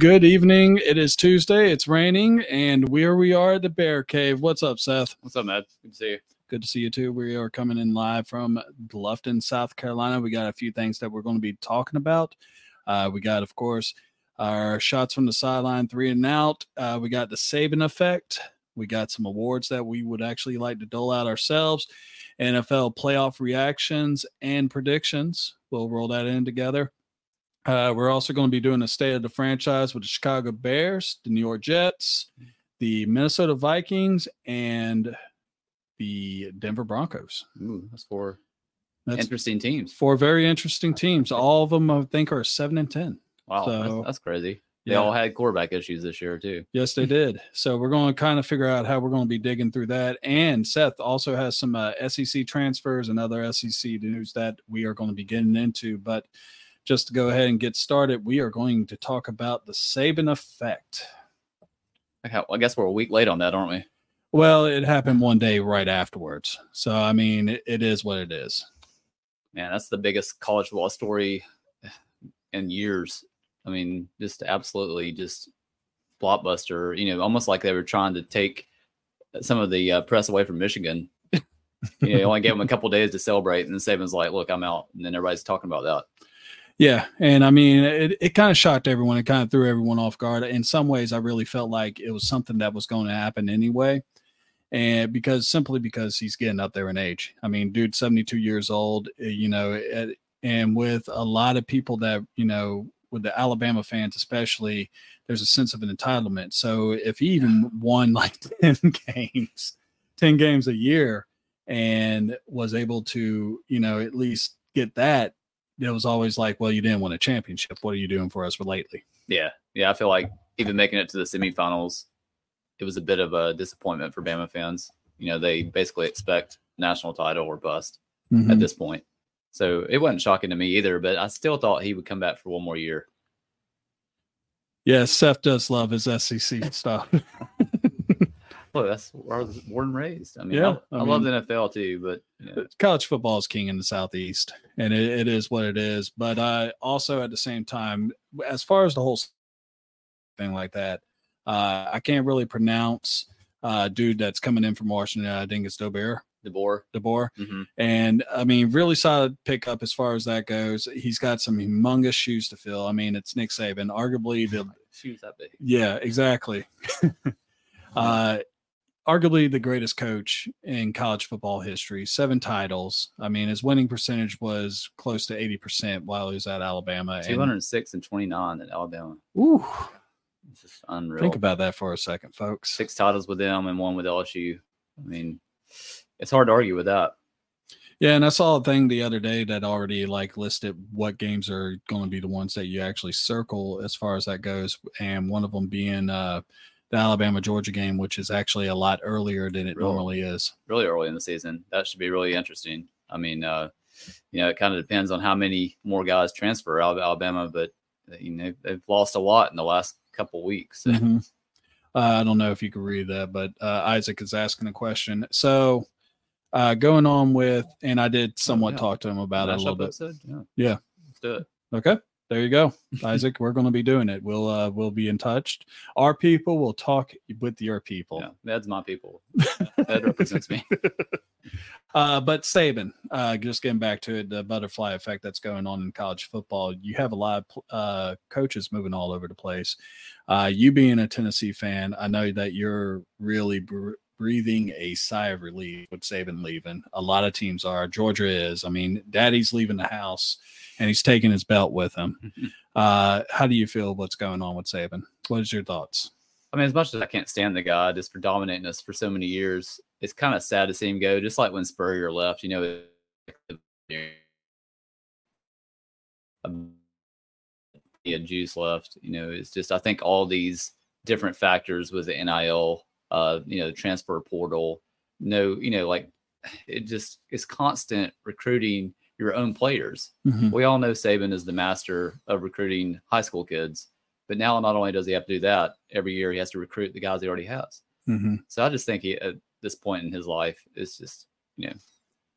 good evening. It is Tuesday. It's raining, and where we are at the Bear Cave. What's up, Seth? What's up, Matt? Good to see you. Good to see you too. We are coming in live from Bluffton, South Carolina. We got a few things that we're going to be talking about. Uh, we got, of course, our shots from the sideline, three and out. Uh, we got the Saban effect. We got some awards that we would actually like to dole out ourselves. NFL playoff reactions and predictions. We'll roll that in together. Uh, we're also going to be doing a state of the franchise with the Chicago Bears, the New York Jets, the Minnesota Vikings, and the Denver Broncos. Ooh, that's four That's interesting teams. four very interesting teams. All of them, I think, are seven and ten. Wow, So- that's, that's crazy. They Yeah. all had quarterback issues this year too. Yes, they did. So we're going to kind of figure out how we're going to be digging through that. And Seth also has some uh, SEC transfers and other SEC news that we are going to be getting into. But just to go ahead and get started, we are going to talk about the Saban effect. I guess we're a week late on that, aren't we? Well, it happened one day right afterwards. So, I mean, it, it is what it is. Man, that's the biggest college football story in years. I mean, just absolutely just blockbuster. You know, almost like they were trying to take some of the uh, press away from Michigan. you know, only gave them a couple days to celebrate, and then Saban's like, "Look, I'm out," and then everybody's talking about that. Yeah, and I mean, it, it kind of shocked everyone. It kind of threw everyone off guard. In some ways, I really felt like it was something that was going to happen anyway, and because simply because he's getting up there in age. I mean, dude, seventy two years old. eh, You know, eh, and with a lot of people that you know, with the Alabama fans especially, there's a sense of an entitlement. So if he even won like ten games, ten games a year, and was able to, you know, at least get that it was always like, well, you didn't win a championship. What are you doing for us for lately? Yeah, yeah. I feel like even making it to the semifinals, it was a bit of a disappointment for Bama fans. You know, they basically expect national title or bust Mhm. at this point. So it wasn't shocking to me either, but I still thought he would come back for one more year. Yeah, Seth does love his SEC stuff. Look, that's where I was born and raised. I mean, Yeah, I, I I, love the NFL too, but know, College football is king in the Southeast, and it, it is what it is. But uh, also at the same time, as far as the whole thing like that, uh, I can't really pronounce uh, dude that's coming in from Washington. I think it's Dobert. DeBoer. DeBoer. hmm And I mean, really solid pickup as far as that goes. He's got some humongous shoes to fill. I mean, it's Nick Saban, arguably the Shoes that big. Yeah, exactly. uh, arguably the greatest coach in college football history. Seven titles. I mean, his winning percentage was close to eighty percent while he was at Alabama. and- Two hundred six and twenty nine at Alabama. Ooh, It's just unreal. think about that for a second, folks. six titles with them and one with LSU. I mean, it's hard to argue with that. Yeah, and I saw a thing the other day that already like listed what games are going to be the ones that you actually circle as far as that goes, and one of them being uh, the Alabama Georgia game, which is actually a lot earlier than it Really? normally is. really early in the season. That should be really interesting. I mean, uh, you know, it kind of depends on how many more guys transfer out of Alabama, but uh, you know they've lost a lot in the last couple weeks. Mhm. Uh, I don't know if you can read that, but uh, Isaac is asking a question. So, uh, going on with, and I did somewhat yeah. talk to him about it a little bit. episode? Yeah. Yeah. let's do it. Okay, there you go, Isaac. We're going to be doing it. We'll uh, we'll be in touch. Our people will talk with your people. Yeah, that's my people. That represents me. Uh, but Saban, uh, just getting back to it, the butterfly effect that's going on in college football. You have a lot of uh, coaches moving all over the place. Uh, you being a Tennessee fan, I know that you're really br- breathing a sigh of relief with Saban leaving. A lot of teams are. Georgia is. I mean, Daddy's leaving the house, and he's taking his belt with him. Uh, how do you feel? What's going on with Saban? What is your thoughts? I mean, as much as I can't stand the guy just for dominating us for so many years, it's kind of sad to see him go. Just like when Spurrier left, you know, he had juice left. You know, it's just I think all these different factors with the NIL, uh, you know, the transfer portal, no, you know, like it just is constant recruiting your own players. Mhm. We all know Saban is the master of recruiting high school kids, but now not only does he have to do that every year, he has to recruit the guys he already has. Mhm. So I just think he, at this point in his life, it's just you know,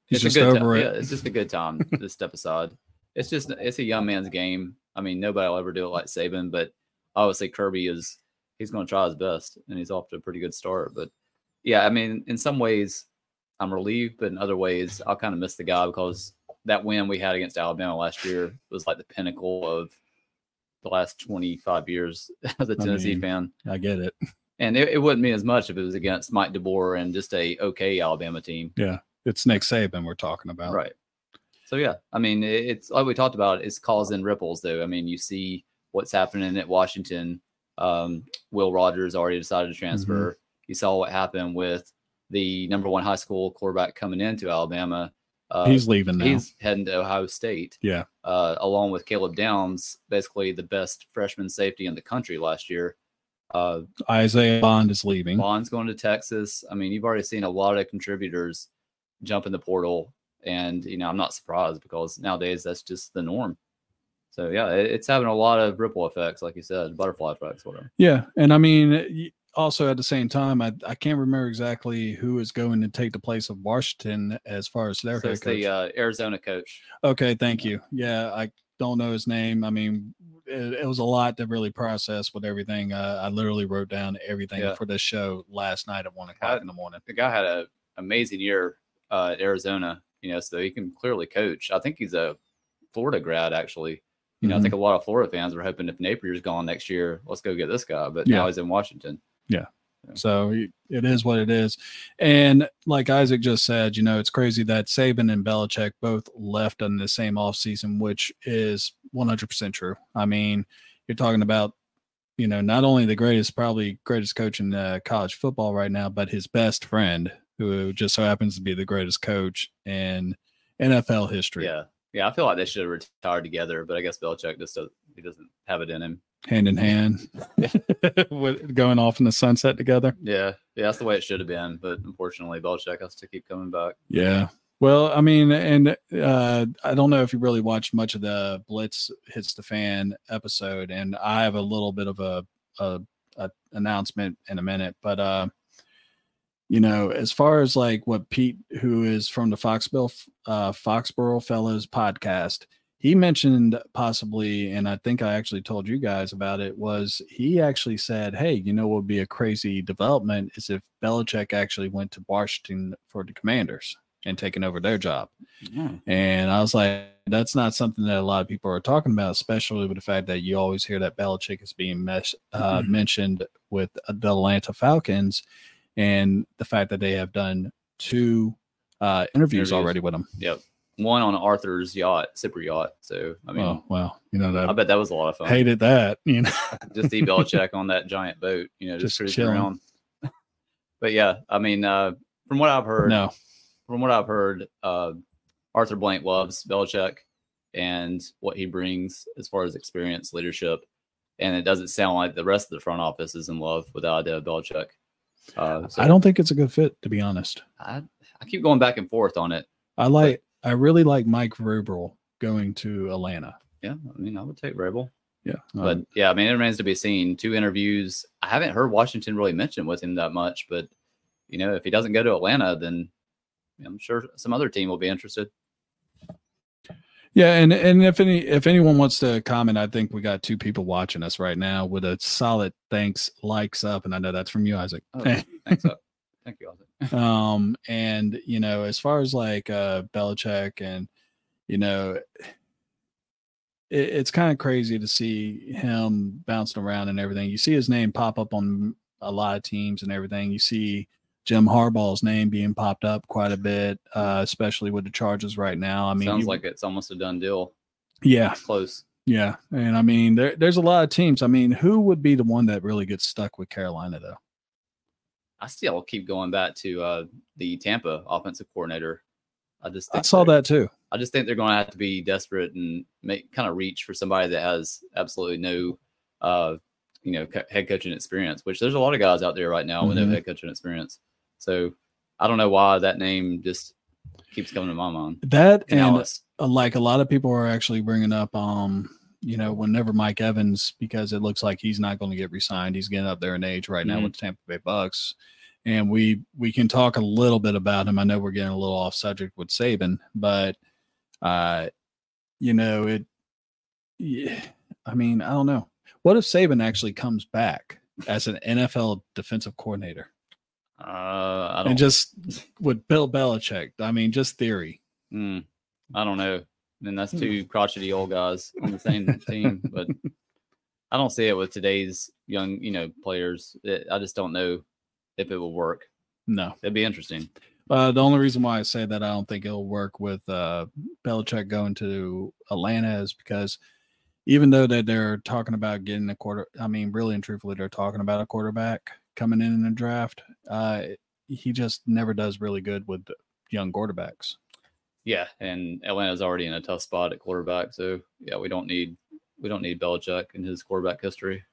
He's it's just a good over time. it. Yeah, it's just a good time to step aside. It's just it's a young man's game. I mean, nobody will ever do it like Saban, but obviously Kirby is he's going to try his best, and he's off to a pretty good start. But yeah, I mean, in some ways, I'm relieved, but in other ways, I'll kind of miss the guy because that win we had against Alabama last year was like the pinnacle of the last 25 years as a Tennessee mean, fan. I get it. And it, it wouldn't mean as much if it was against Mike DeBoer and just a okay Alabama team. Yeah. It's Nick Saban we're talking about. Right. So yeah, I mean, it- it's like we talked about. It's causing ripples, though. I mean, you see what's happening at Washington. Um, Will Rogers already decided to transfer. Mm-hmm. You saw what happened with the number one high school quarterback coming into Alabama. Uh, He's leaving now. he's heading to Ohio State. Yeah. Uh, along with Caleb Downs, basically the best freshman safety in the country last year. Uh, Isaiah Bond is leaving. Bond's going to Texas. I mean, you've already seen a lot of contributors jump in the portal, and you know, I'm not surprised because nowadays that's just the norm. So yeah, it, it's having a lot of ripple effects, like you said, butterfly effects, whatever. Yeah, and I mean, also at the same time, I I can't remember exactly who is going to take the place of Washington as far as their So head it's coach. the uh, Arizona coach. okay, thank you. Yeah, I don't know his name. I mean, it, it was a lot to really process with everything. Uh, I literally wrote down everything Yeah. for this show last night at one o'clock in the morning. The guy had an amazing year uh, at Arizona, you know, so he can clearly coach. I think he's a Florida grad, actually. You know, I Mhm. think a lot of Florida fans were hoping if Napier's gone next year, let's go get this guy. But Yeah. now he's in Washington. Yeah. So it is what it is. And like Isaac just said, you know, it's crazy that Saban and Belichick both left in the same offseason, which is 100% true. I mean, you're talking about, you know, not only the greatest, probably greatest coach in uh, college football right now, but his best friend, who just so happens to be the greatest coach in NFL history, Yeah. Yeah. I feel like they should have retired together, but I guess Belichick just doesn't he doesn't have it in him. hand in hand, with- going off in the sunset together. Yeah. Yeah. That's the way it should have been. But unfortunately, Belichick has to keep coming back. Yeah. Well, I mean, and uh, I don't know if you really watched much of the Blitz hits the fan episode, and I have a little bit of a, a, a announcement in a minute, but uh, you know, as far as like what Pete, who is from the Foxborough uh, Foxborough Fellows podcast, he mentioned possibly, and I think I actually told you guys about it, was he actually said, Hey, you know what would be a crazy development is if Belichick actually went to Washington for the commanders and taking over their job. Yeah. And I was like, that's not something that a lot of people are talking about, especially with the fact that you always hear that Belichick is being mesh, uh, Mhm. mentioned with the Atlanta Falcons and the fact that they have done two uh, interviews, Interviews. already with him. Yep. One on Arthur's yacht, Sipper yacht. So, I mean, oh, well, you know, that. I bet that was a lot of fun. hated that, you know. just see Belichick on that giant boat, you know, just, Just cruising chilling. around. but yeah, I mean, uh, from what I've heard, no, from what I've heard, uh, Arthur Blank loves Belichick and what he brings as far as experience, leadership, and it doesn't sound like the rest of the front office is in love with the idea of Belichick. Uh, so I don't think it's a good fit, to be honest. I, I keep going back and forth on it. I like, I really like Mike Vrabel going to Atlanta. Yeah, I mean, I would take Vrabel. Yeah. But um, yeah, I mean, it remains to be seen. Two interviews. I haven't heard Washington really mention with him that much, but you know, if he doesn't go to Atlanta, then I'm sure some other team will be interested. Yeah, and and if any if anyone wants to comment, I think we got two people watching us right now with a solid thanks likes up, and I know that's from you, Isaac. Oh, thanks. uh, Thank you. Isaac. um, and you know, as far as like uh Belichick and you know, it, it's kind of crazy to see him bouncing around and everything. You see his name pop up on a lot of teams and everything. You see Jim Harbaugh's name being popped up quite a bit, uh, especially with the Chargers right now. I mean, sounds like it's almost a done deal. yeah, Close. yeah, and I mean, there, there's a lot of teams. I mean, who would be the one that really gets stuck with Carolina though? I still keep going back to uh, the Tampa offensive coordinator. I just I saw that too. I just think they're going to have to be desperate and make kind of reach for somebody that has absolutely no, uh, you know, co- head coaching experience. Which there's a lot of guys out there right now with no Mhm. head coaching experience. So I don't know why that name just keeps coming to my mind. That and Dallas. uh, like a lot of people are actually bringing up, um, you know, whenever Mike Evans, because it looks like he's not going to get resigned. He's getting up there in age right now Mhm. with the Tampa Bay Bucks, and we we can talk a little bit about him. I know we're getting a little off subject with Saban, but uh, you know, it. Yeah, I mean, I don't know. What if Saban actually comes back as an NFL defensive coordinator Uh, I don't. and just with Bill Belichick? I mean, just theory. mm, I don't know. And that's Hmm. two crotchety old guys on the same team, but I don't see it with today's young, you know, players. It, I just don't know if it will work. No. It'd be interesting. Uh, the only reason why I say that I don't think it'll work with uh, Belichick going to Atlanta is because even though that they're talking about getting a quarter, I mean, really and truthfully, they're talking about a quarterback coming in in the draft. Uh, he just never does really good with young quarterbacks. Yeah, and Atlanta's already in a tough spot at quarterback, so yeah, we don't need we don't need Belichick and his quarterback history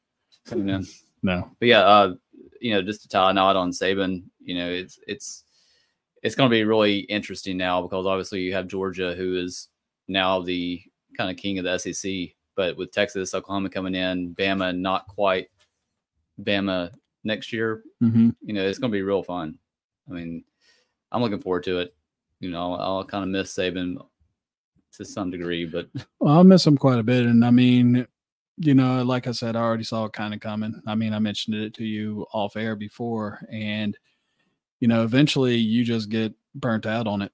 coming in. No. But yeah, uh, you know, just to tie a knot on Saban, you know, it's it's it's going to be really interesting now because obviously you have Georgia, who is now the kind of king of the SEC, but with Texas, Oklahoma coming in, Bama not quite Bama next year, Mm-hmm. you know, it's going to be real fun. I mean, I'm looking forward to it. You know, I'll, I'll kind of miss Saban to some degree, but Well, I'll miss him quite a bit. And I mean, you know, like I said, I already saw it kind of coming. I mean, I mentioned it to you off air before, and you know, eventually you just get burnt out on it.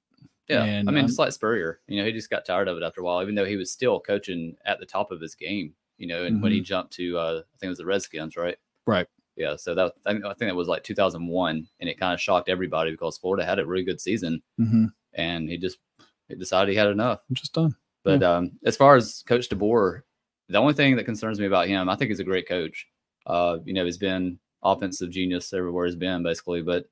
yeah, And I mean, I'm- it's like Spurrier. You know, he just got tired of it after a while, even though he was still coaching at the top of his game. You know, and when he jumped to, uh, I think it was the Redskins, right? Mm-hmm. Right. Yeah. So that I, think- I think that was like 2001, and it kind of shocked everybody because Florida had a really good season, Mm-hmm. and he just he decided he had enough. I'm just done. But um, as far as Coach DeBoer, the only thing that concerns me about him, I think he's a great coach. Uh, you know, he's been offensive genius everywhere he's been, basically. But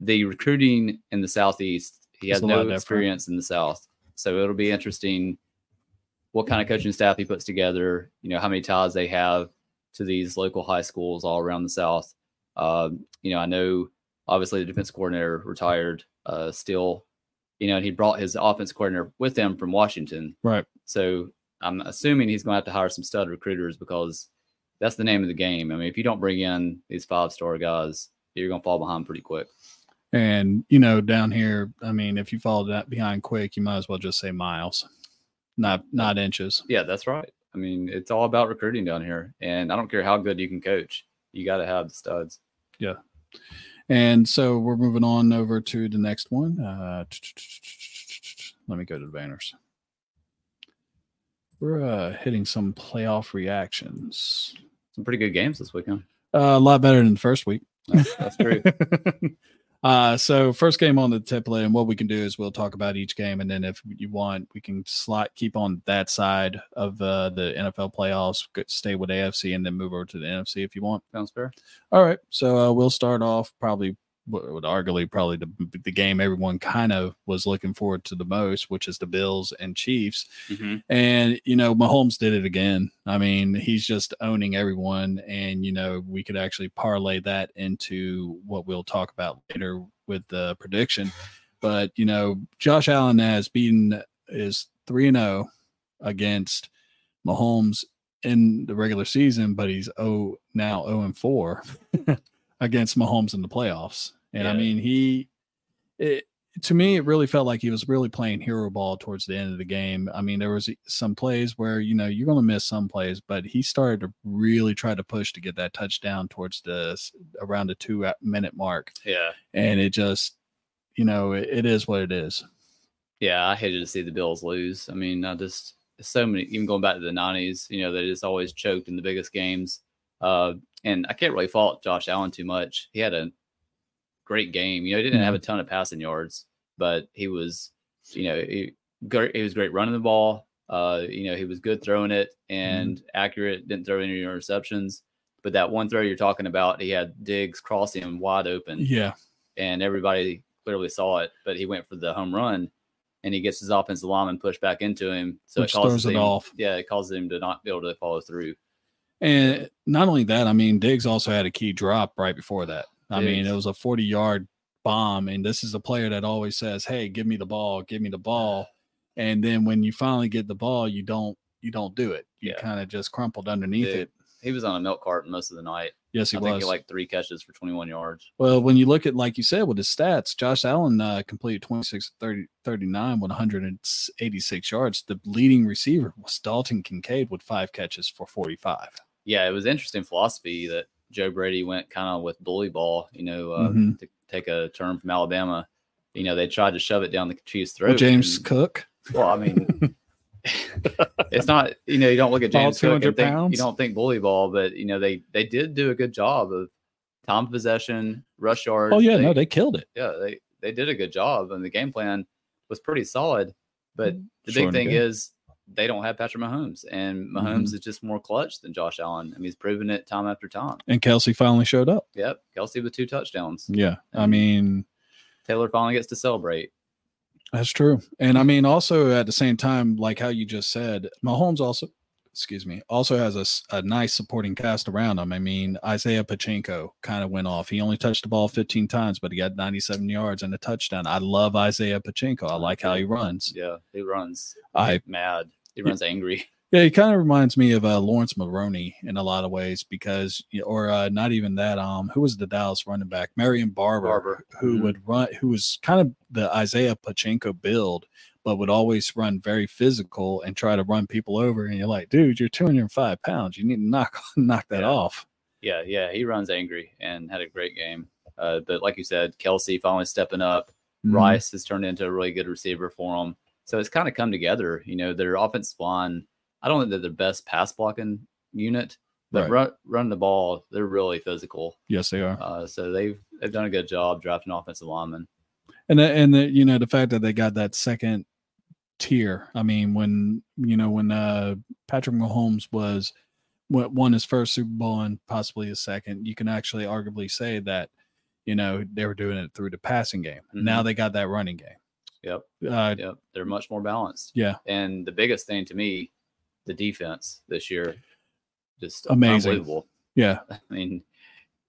the recruiting in the southeast, he has no different. experience in the south, so it'll be interesting what kind of coaching staff he puts together. You know, how many ties they have to these local high schools all around the south. Um, you know, I know obviously the defense coordinator retired, uh, still, you know, and he brought his offense coordinator with him from Washington. Right. So I'm assuming he's going to have to hire some stud recruiters because that's the name of the game. I mean, if you don't bring in these five star guys, you're going to fall behind pretty quick. And you know, down here, I mean, if you follow that behind quick, you might as well just say miles, not not inches. Yeah, that's right. I mean, it's all about recruiting down here. And I don't care how good you can coach, you got to have the studs. Yeah. And so we're moving on over to the next one. Uh, let me go to the banners. We're uh, hitting some playoff reactions. Some pretty good games this weekend. Uh, a lot better than the first week. That's, that's true. uh, so first game on the template, and what we can do is we'll talk about each game, and then if you want, we can slot keep on that side of uh, the NFL playoffs, stay with AFC, and then move over to the NFC if you want. Sounds fair. All right, so uh, we'll start off probably what would arguably probably the the game everyone kind of was looking forward to the most, which is the Bills and Chiefs. Mm-hmm. And you know, Mahomes did it again. I mean, he's just owning everyone, and you know, we could actually parlay that into what we'll talk about later with the prediction. But you know, Josh Allen has beaten is three and zero against Mahomes in the regular season, but he's oh now zero and four against Mahomes in the playoffs. And I mean, he it to me it really felt like he was really playing hero ball towards the end of the game. I mean, there was some plays where you know you're going to miss some plays, but he started to really try to push to get that touchdown towards the around the two uh, minute mark, Yeah. and it just you know it, it is what it is. Yeah. I hated to see the Bills lose. I mean, I just, so many, even going back to the 90s, you know, they just always choked in the biggest games. Uh, and I can't really fault Josh Allen too much. He had a great game. You know, he didn't have a ton of passing yards, but he was, you know, he, he was great running the ball. Uh, you know, he was good throwing it and accurate, didn't throw any interceptions. But that one throw you're talking about, he had Diggs crossing him wide open Yeah, and everybody clearly saw it, but he went for the home run and he gets his offensive lineman pushed back into him. So Which it causes throws it him, off. Yeah, it causes him to not be able to follow through. And not only that, I mean, Diggs also had a key drop right before that. I mean, it was a 40 yard bomb, and this is a player that always says, "Hey, give me the ball, give me the ball," and then when you finally get the ball, you don't you don't do it. You Yeah. kind of just crumpled underneath Dig- it. He was on a milk carton most of the night. Yes, he I think was. he like three catches for 21 yards. well, when you look at like you said with his stats, Josh Allen uh, completed 26 30, 39 with 186 yards. The leading receiver was Dalton Kincaid with five catches for 45. Yeah, it was interesting philosophy that Joe Brady went kind of with bully ball, you know, uh, Mhm. to take a term from Alabama. You know, they tried to shove it down the Chiefs' throat. Well, James and- Cook. well, I mean, it's not. You know, you don't look at James Cook 200 and think, pounds? you don't think bully ball, but you know they they did do a good job of time possession, rush yards. Oh yeah, no, they killed it. yeah they they did a good job, and the game plan was pretty solid. But the Sure big thing did. is they don't have Patrick Mahomes, and Mm-hmm. Mahomes is just more clutch than Josh Allen. I mean, he's proven it time after time. And Kelsey finally showed up. Yep, Kelsey with two touchdowns. Yeah, I mean Taylor finally gets to celebrate. that's true. And I mean also at the same time, like how you just said, Mahomes also, excuse me, also has a nice supporting cast around him. I mean Isaiah Pacheco kind of went off. He only touched the ball 15 times, but he got 97 yards and a touchdown. I love Isaiah Pacheco. I like how he runs. Yeah, he runs I mad. He runs angry. Yeah, he kind of reminds me of uh, Laurence Maroney in a lot of ways because, or uh, not even that. Um, who was the Dallas running back? Marion Barber, Barber. who Mhm. would run, who was kind of the Isaiah Pacheco build, but would always run very physical and try to run people over. And you're like, dude, you're 205 pounds. You need to knock knock that Yeah. off. Yeah, yeah, he runs angry and had a great game. Uh, but like you said, Kelsey finally stepping up. Mhm. Rice has turned into a really good receiver for them. So it's kind of come together. You know, their offensive line, I don't think they're the best pass blocking unit, but Right. run, running the ball, they're really physical. Yes, they are. Uh, so they've they've done a good job drafting offensive linemen. and the, and the, you know the fact that they got that second tier i mean when you know when uh patrick mahomes was won his first super bowl and possibly his second you can actually arguably say that you know they were doing it through the passing game now they got that running game Yep, uh yep, they're much more balanced. yeah And the biggest thing to me, the defense this year, just Amazing. unbelievable. yeah I mean,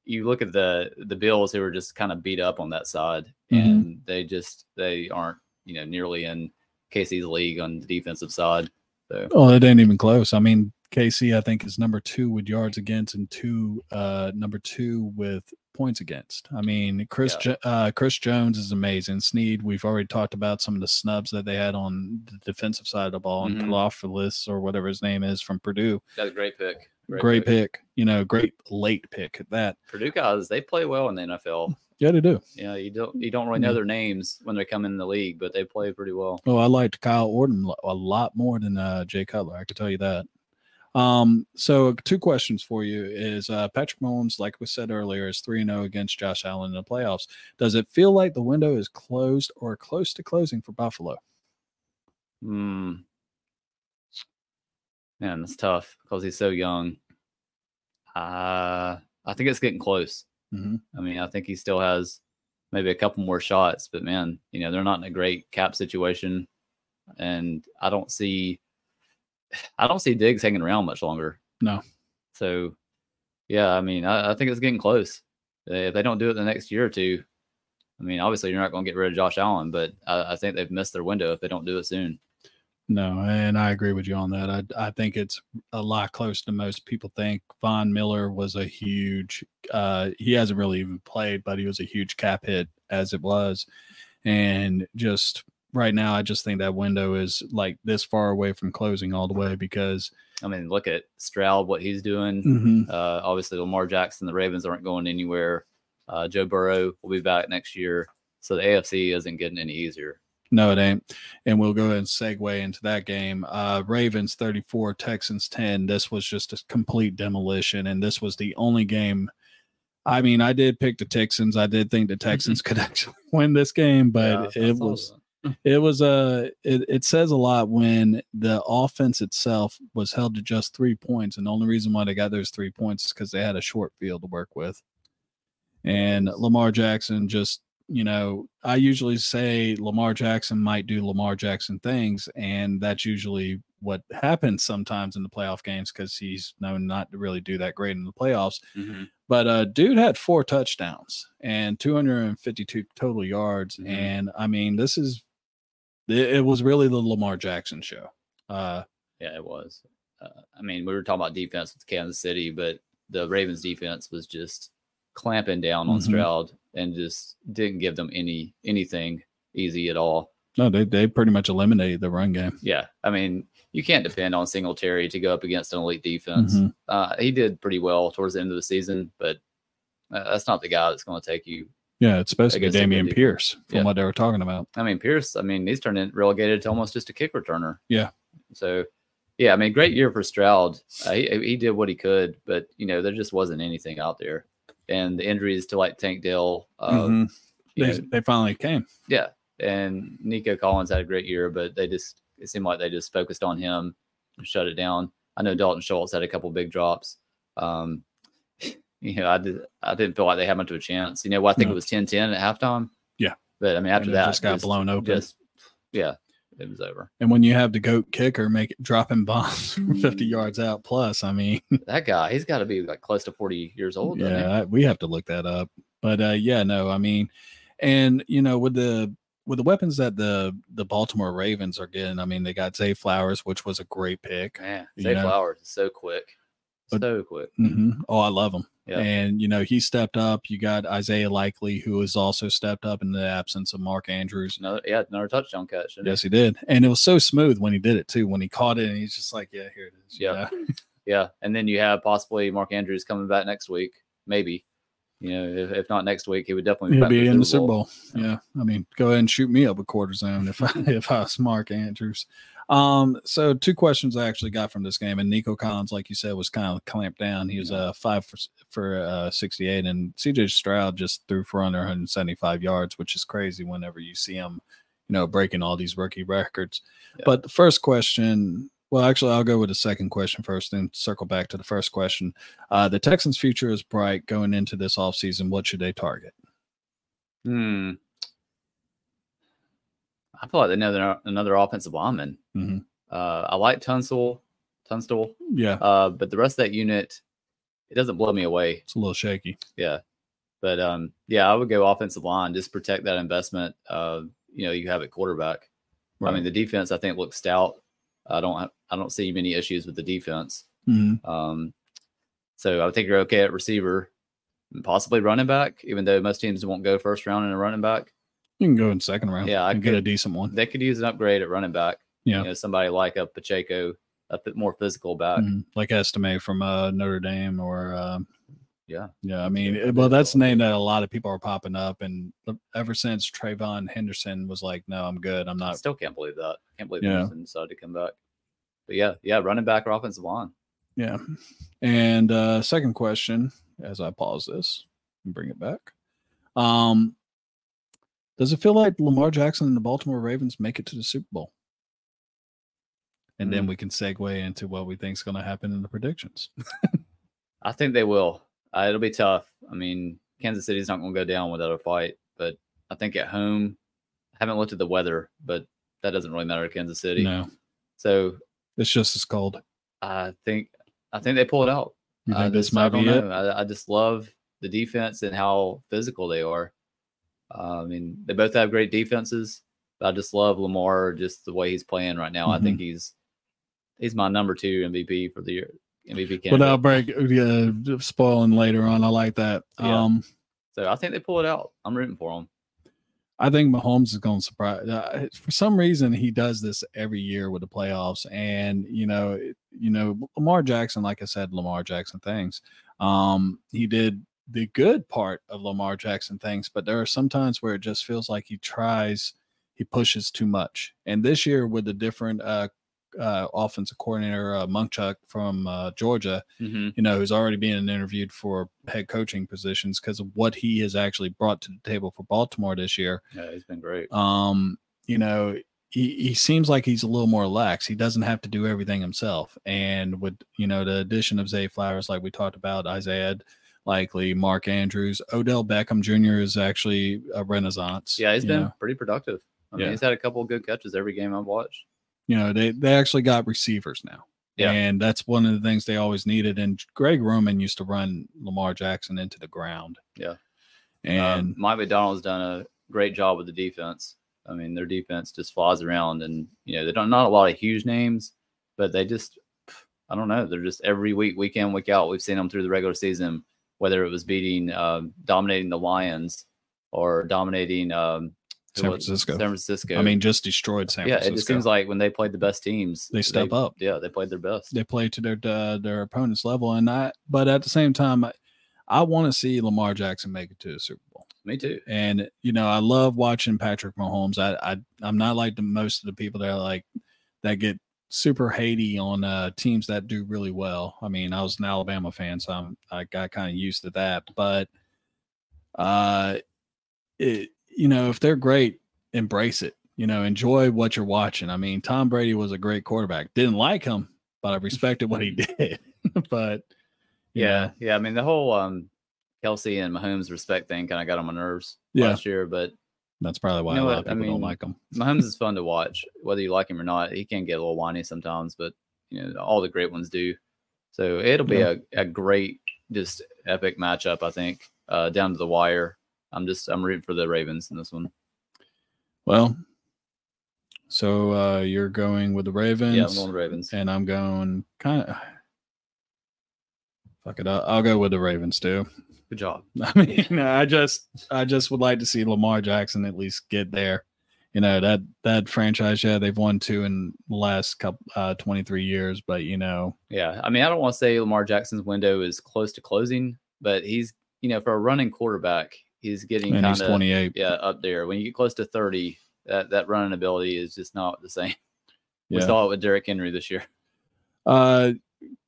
you look at the the Bills who were just kind of beat up on that side, Mhm. and they just they aren't you know nearly in KC's league on the defensive side. So oh it ain't even close i mean kc i think is number two with yards against and two uh number two with points against i mean chris Yeah. Uh chris jones is amazing sneed we've already talked about some of the snubs that they had on the defensive side of the ball and Mhm. Kalafdis or whatever his name is from purdue that's a great pick. great, pick you know great late pick at that Purdue guys, they play well in the NFL. yeah they do Yeah, you don't you don't really know Yeah. their names when they come in the league, but they play pretty well. Oh, I liked Kyle Orton a lot more than uh, Jay Cutler. I could tell you that. Um, so two questions for you is uh, Patrick Mahomes, like we said earlier, is 3 0 against Josh Allen in the playoffs. Does it feel like the window is closed or close to closing for Buffalo? Hmm. Man, that's tough because he's so young. Uh, I think it's getting close. Mm-hmm. I mean, I think he still has maybe a couple more shots, but man, you know, they're not in a great cap situation. And I don't see I don't see Diggs hanging around much longer. No. So yeah, I mean, I, I think it's getting close. If they don't do it the next year or two, I mean, obviously you're not going to get rid of Josh Allen, but I, I think they've missed their window if they don't do it soon. No, and I agree with you on that. I I think it's a lot closer than most people think. Von Miller was a huge. Uh, he hasn't really even played, but he was a huge cap hit as it was, and just right now, I just think that window is like this far away from closing all the way because I mean, look at Stroud, what he's doing. Mhm. Uh, obviously, Lamar Jackson, the Ravens aren't going anywhere. Uh, Joe Burrow will be back next year. So the AFC isn't getting any easier. No, it ain't. And we'll go ahead and segue into that game. Uh, Ravens 34, Texans 10. This was just a complete demolition. And this was the only game. I mean, I did pick the Texans. I did think the Texans could actually win this game, but Yeah, it was. It was a it, it says a lot when the offense itself was held to just three points and the only reason why they got those three points is because they had a short field to work with and lamar jackson just you know i usually say lamar jackson might do lamar jackson things and that's usually what happens sometimes in the playoff games because he's known not to really do that great in the playoffs Mhm. but uh dude had four touchdowns and 252 total yards Mhm. and i mean this is it, it was really the lamar jackson show uh Yeah, it was. Uh, I mean, we were talking about defense with Kansas City, but the Ravens defense was just clamping down on Mhm. Stroud and just didn't give them any anything easy at all. no they, they pretty much eliminated the run game Yeah, I mean, you can't depend on Singletary to go up against an elite defense. Mhm. Uh, he did pretty well towards the end of the season, but uh, that's not the guy that's going to take you. Yeah, it's supposed to be Against Dameon. Pierce from what they were talking about. I mean, Pierce. I mean, he's turned in relegated to almost just a kick returner. Yeah. So, yeah, I mean, great year for Stroud. Uh, he he did what he could, but you know, there just wasn't anything out there, and the injuries to like Tank Dell. Uh, Mhm. They, know, they finally came. Yeah, and Nico Collins had a great year, but they just it seemed like they just focused on him and shut it down. I know Dalton Schultz had a couple big drops. Um, you know, I did I didn't feel like they had much of a chance. You know, I think No. it was 10-10 at halftime. Yeah. but I mean after that, just got blown open. Just yeah, it was over. And when you have the goat kicker make it dropping bombs from Mm. 50 yards out plus, I mean, That guy, he's got to be like close to forty years old. yeah, I- we have to look that up. But uh, yeah, no, I mean, and you know, with the with the weapons that the the Baltimore Ravens are getting, I mean, they got Zay Flowers, which was a great pick. Yeah, Zay know? Flowers is so quick, But- so quick. hmm Oh, I love him. Yeah. And you know, he stepped up. You got Isaiah Likely, who has also stepped up in the absence of Mark Andrews. Another yeah, another touchdown catch. didn't he? Yes, he did. And it was so smooth when he did it too. When he caught it, and he's just like, "Yeah, here it is." you Yeah. know? Yeah, and then you have possibly Mark Andrews coming back next week, maybe. You know, if, if not next week, he would definitely he'll back be in the Super Bowl. Yeah, I mean, go ahead and shoot me up a quarter zone if I if I was Mark Andrews. Um, so two questions I actually got from this game, and Nico Collins, like you said, was kind of clamped down. He was uh five for for uh 68, and CJ Stroud just threw for under 175 yards, which is crazy whenever you see him, you know, breaking all these rookie records. Yeah. But the first question. Well, actually, I'll go with the second question first, then circle back to the first question. Uh, the Texans' future is bright going into this offseason. What should they target? Hmm. I feel like they know they're another offensive lineman. Mhm. Uh, I like Tunstall, Tunstall, Yeah, uh, but the rest of that unit, it doesn't blow me away. it's a little shaky. Yeah, but um, yeah, I would go offensive line. Just protect that investment. Uh, you know, you have at quarterback. I mean, the defense I think looks stout. I don't have, I don't see many issues with the defense. Mhm. Um, so I think you're okay at receiver, and possibly running back, even though most teams won't go first round in a running back. You can go in second round. Yeah, I and get a decent one. They could use an upgrade at running back. Yeah. You know, somebody like a Pacheco, a bit more physical back. Mhm. Like Estime from uh, Notre Dame, or um, Yeah. yeah, I mean, it- well, that's a name that a lot of people are popping up, and ever since TreVeyon Henderson was like, "No, I'm good. I'm I not." still can't believe that. Can't believe Yeah. Henderson decided to come back. But yeah, yeah, running back or offensive line. Yeah. And uh, second question, as I pause this and bring it back, um, does it feel like Lamar Jackson and the Baltimore Ravens make it to the Super Bowl? And then Mm. we can segue into what we think is going to happen in the predictions. I think they will. Uh, it'll be tough. I mean, Kansas City's not going to go down without a fight, but I think at home, I haven't looked at the weather, but that doesn't really matter to Kansas City. No, So it's just as cold. I think I think they pull it out. You I think this just- might be it? I, I just love the defense and how physical they are. Uh, I mean, they both have great defenses. But I just love Lamar, just the way he's playing right now. I Mm-hmm. think he's he's my number two MVP for the year. MVP candidate. Without break, yeah, spoiling later on. I like that. Yeah. Um, so I think they pull it out. I'm rooting for them. I think Mahomes is going to surprise. Uh, for some reason, he does this every year with the playoffs, and you know, you know, Lamar Jackson, like I said, Lamar Jackson things. Um, he did the good part of Lamar Jackson things, but there are some times where it just feels like he tries, he pushes too much. And this year, with the different uh, uh, offensive coordinator uh, Monkchuck from uh, Georgia, Mm-hmm. you know, who's already being interviewed for head coaching positions because of what he has actually brought to the table for Baltimore this year. Yeah, he's been great. Um, you know, he, he seems like he's a little more lax. He doesn't have to do everything himself. And with, you know, the addition of Zay Flowers, like we talked about, Isaiah likely, Mark Andrews, Odell Beckham Jr. is actually a renaissance. Yeah, he's been know. pretty productive. I mean, Yeah. he's had a couple of good catches every game I've watched. you know they they actually got receivers now Yeah. and that's one of the things they always needed and greg roman used to run lamar jackson into the ground Yeah. and um, Mike Macdonald's done a great job with the defense. I mean, their defense just flies around, and you know they don't not a lot of huge names, but they just I don't know. They're just every week, week in, week out. We've seen them through the regular season, whether it was beating, um, dominating the Lions, or dominating um, San Francisco. San Francisco. I mean, just destroyed San yeah, Francisco. it just seems like when they played the best teams, They step up. Yeah, they played their best. they play to their uh, their opponent's level, and I. But at the same time, I, I want to see Lamar Jackson make it to the Super Bowl. Me too. And you know, I love watching Patrick Mahomes. I, I I'm not like the most of the people that are like that get super haty on uh, teams that do really well. I mean, I was an Alabama fan, so I'm, I got kind of used to that. But uh, it you know, if they're great, embrace it. You know, enjoy what you're watching. I mean, Tom Brady was a great quarterback. Didn't like him, but I respected what he did. but Yeah, know, yeah. I mean, the whole um, Kelsey and Mahomes respect thing kind of got on my nerves Yeah. last year. But that's probably why You know a lot what? of I people don't like him. Mahomes is fun to watch, whether you like him or not. He can get a little whiny sometimes, but you know all the great ones do. So it'll be Yeah. a, a great, just epic matchup. I think uh, down to the wire. I'm just I'm rooting for the Ravens in this one. Well, so uh, you're going with the Ravens. Yeah, I'm going Ravens. and I'm going kind of. Fuck it, I'll, I'll go with the Ravens too. Good job. I mean, I just, I just would like to see Lamar Jackson at least get there. You know that that franchise, yeah, they've won two in the last couple, uh, 23 years, but you know, Yeah, I mean, I don't want to say Lamar Jackson's window is close to closing, but he's you know for a running quarterback, he's getting kind of 28. yeah up there. When you get close to 30, that that running ability is just not the same. We Yeah. saw it with Derrick Henry this year. Uh,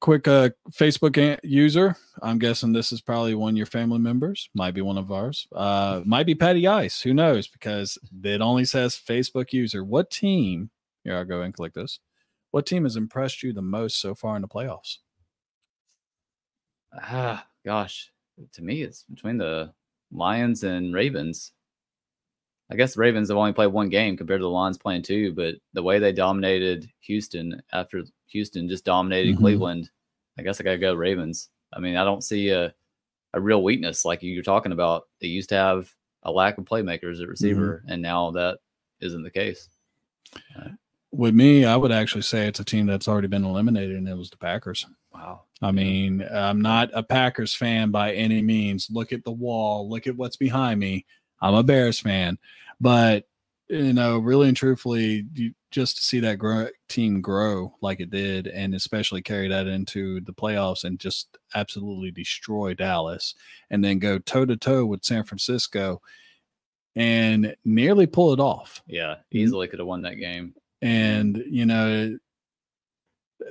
quick uh Facebook an- user. I'm guessing this is probably one of your family members. Might be one of ours. Uh, might be Patty Ice. Who knows? Because it only says Facebook user. What team? Here, I'll go and click this. What team has impressed you the most so far in the playoffs? Ah, gosh, to me, it's between the Lions and Ravens. I guess the Ravens have only played one game compared to the Lions playing two, but the way they dominated Houston after Houston just dominated Mhm. Cleveland, I guess I gotta go Ravens. I mean, I don't see a a real weakness like you're talking about. They used to have a lack of playmakers at receiver, and now that isn't the case. With me, I would actually say it's a team that's already been eliminated, and it was the Packers. Wow. I mean, I'm not a Packers fan by any means. Look at the wall. Look at what's behind me. I'm a Bears fan, but you know, really and truthfully, you, just to see that grow, team grow like it did, and especially carry that into the playoffs and just absolutely destroy Dallas, and then go toe to toe with San Francisco, and nearly pull it off. Yeah, mm-hmm. easily could have won that game. and you know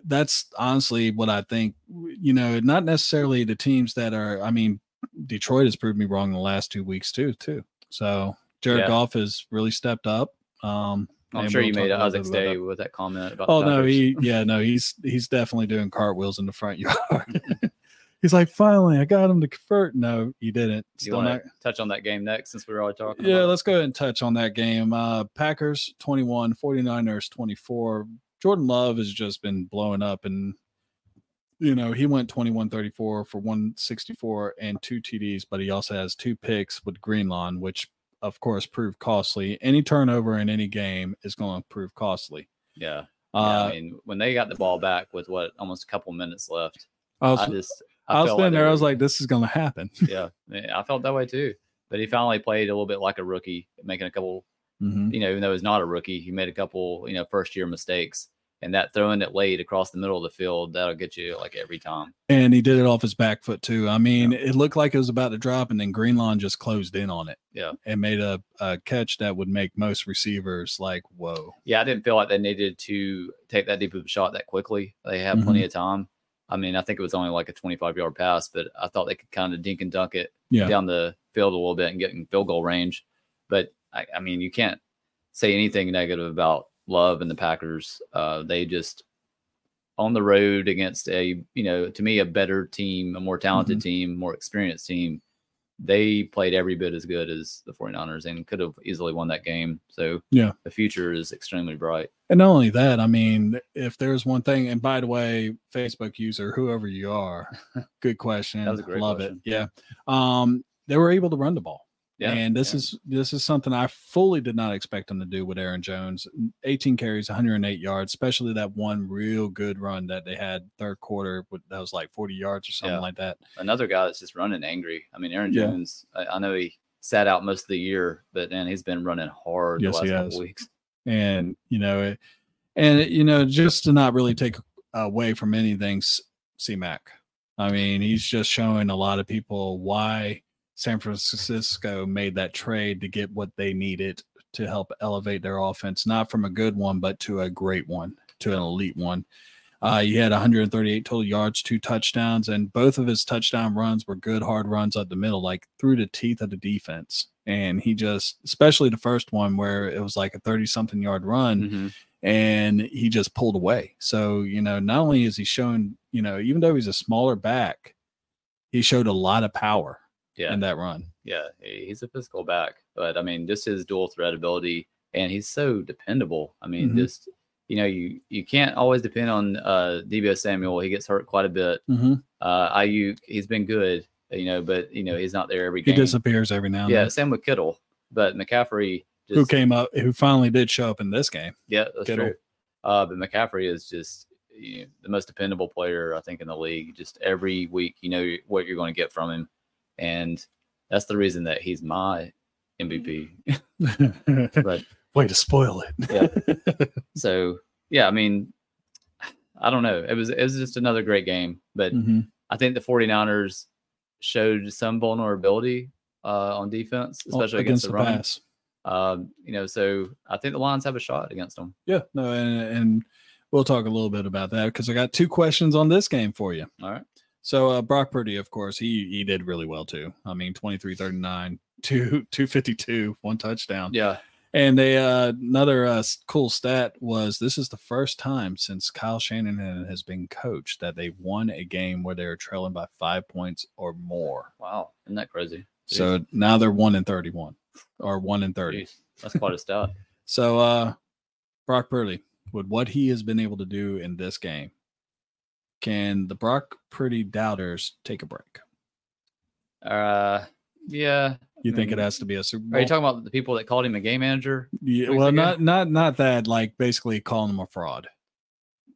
that's honestly what i think you know not necessarily the teams that are i mean detroit has proved me wrong in the last two weeks too too so jared Yeah. goff has really stepped up um I'm sure we'll you made Isaac's day with that comment about. oh no he yeah no he's he's definitely doing cartwheels in the front yard he's like finally i got him to convert no you didn't You Still want not to touch on that game next since we were already talking? Yeah, let's go ahead and touch on that game. Uh Packers 21, 49ers 24. Jordan Love has just been blowing up and you know, he went 21 34 for 164 and two TDs, but he also has two picks with Greenlaw, which of course proved costly. Any turnover in any game is going to prove costly. Yeah. yeah, Uh, I mean, when they got the ball back with what almost a couple minutes left, I was, I just I was felt sitting they there, I was like, this is going to happen. yeah, I felt that way too. But he finally played a little bit like a rookie, making a couple, Mhm. you know, even though he's not a rookie, he made a couple, you know, first year mistakes. And that throwing it late across the middle of the field, that'll get you like every time. And he did it off his back foot too. I mean, it looked like it was about to drop, and then Greenlaw just closed in on it. Yeah. And made a, a catch that would make most receivers like, whoa. Yeah, I didn't feel like they needed to take that deep of a shot that quickly. They had plenty Mm-hmm. of time. I mean, I think it was only like a 25 yard pass, but I thought they could kind of dink and dunk it Yeah. down the field a little bit and get in field goal range. But I, I mean, you can't say anything negative about Love and the Packers. Uh, they just on the road against a, you know, to me, a better team, a more talented Mhm. team, more experienced team. They played every bit as good as the 49ers and could have easily won that game. So, Yeah. the future is extremely bright. And not only that, I mean, if there's one thing, and by the way, Facebook user, whoever you are, good question. That was a great Love question. it. Yeah. Um, they were able to run the ball. Yeah. and this yeah. is this is something I fully did not expect him to do with Aaron Jones. 18 carries, 108 yards, especially that one real good run that they had third quarter with that was like 40 yards or something Yeah. like that. another guy that's just running angry. I mean, Aaron Yeah. Jones, I, I know he sat out most of the year, but then he's been running hard Yes, the he last couple weeks. and you know it, and it, you know just to not really take away from anything c mac i mean he's just showing a lot of people why san francisco made that trade to get what they needed to help elevate their offense not from a good one but to a great one to an elite one uh, he had 138 total yards, two touchdowns, and both of his touchdown runs were good hard runs up the middle, like through the teeth of the defense. And he just, especially the first one where it was like a 30 something yard run, Mhm. and he just pulled away. So, you know, not only is he showing, you know, even though he's a smaller back, he showed a lot of power Yeah, in that run. yeah, he's a physical back, but I mean, just his dual threat ability, and he's so dependable. I mean, Mhm. just you know, you you can't always depend on uh Deebo Samuel. He gets hurt quite a bit. Mm-hmm. Uh, Aiyuk, he's been good, you know, but you know, he's not there every game. He disappears every now and yeah, then. same with Kittle, but McCaffrey just Who came up, who finally did show up in this game. Yeah, that's Kittle. true. Uh, but McCaffrey is just you know, the most dependable player I think in the league. Just every week, you know what you're going to get from him, and that's the reason that he's my MVP. but Way to spoil it. Yeah. so yeah, I mean, I don't know. It was it was just another great game, but Mhm. I think the 49ers showed some vulnerability uh, on defense, especially against, the, run. pass. Um, you know, so I think the Lions have a shot against them. Yeah, no, and, and we'll talk a little bit about that because I got two questions on this game for you. All right. So uh, Brock Purdy, of course, he he did really well too. I mean, 23 39, two 252, one touchdown. Yeah. And they uh, another uh, cool stat was this is the first time since Kyle Shanahan has been coached that they've won a game where they were trailing by five points or more. Wow. Isn't that crazy? Jeez. So now they're one in 31 or one in 30. Jeez, that's quite a stat. So uh Brock Purdy, with what he has been able to do in this game, can the Brock Purdy doubters take a break? Uh, yeah. You think it mean, has to be a Super Are you talking about the people that called him a game manager? yeah, well, ago? not not not that. Like basically calling him a fraud.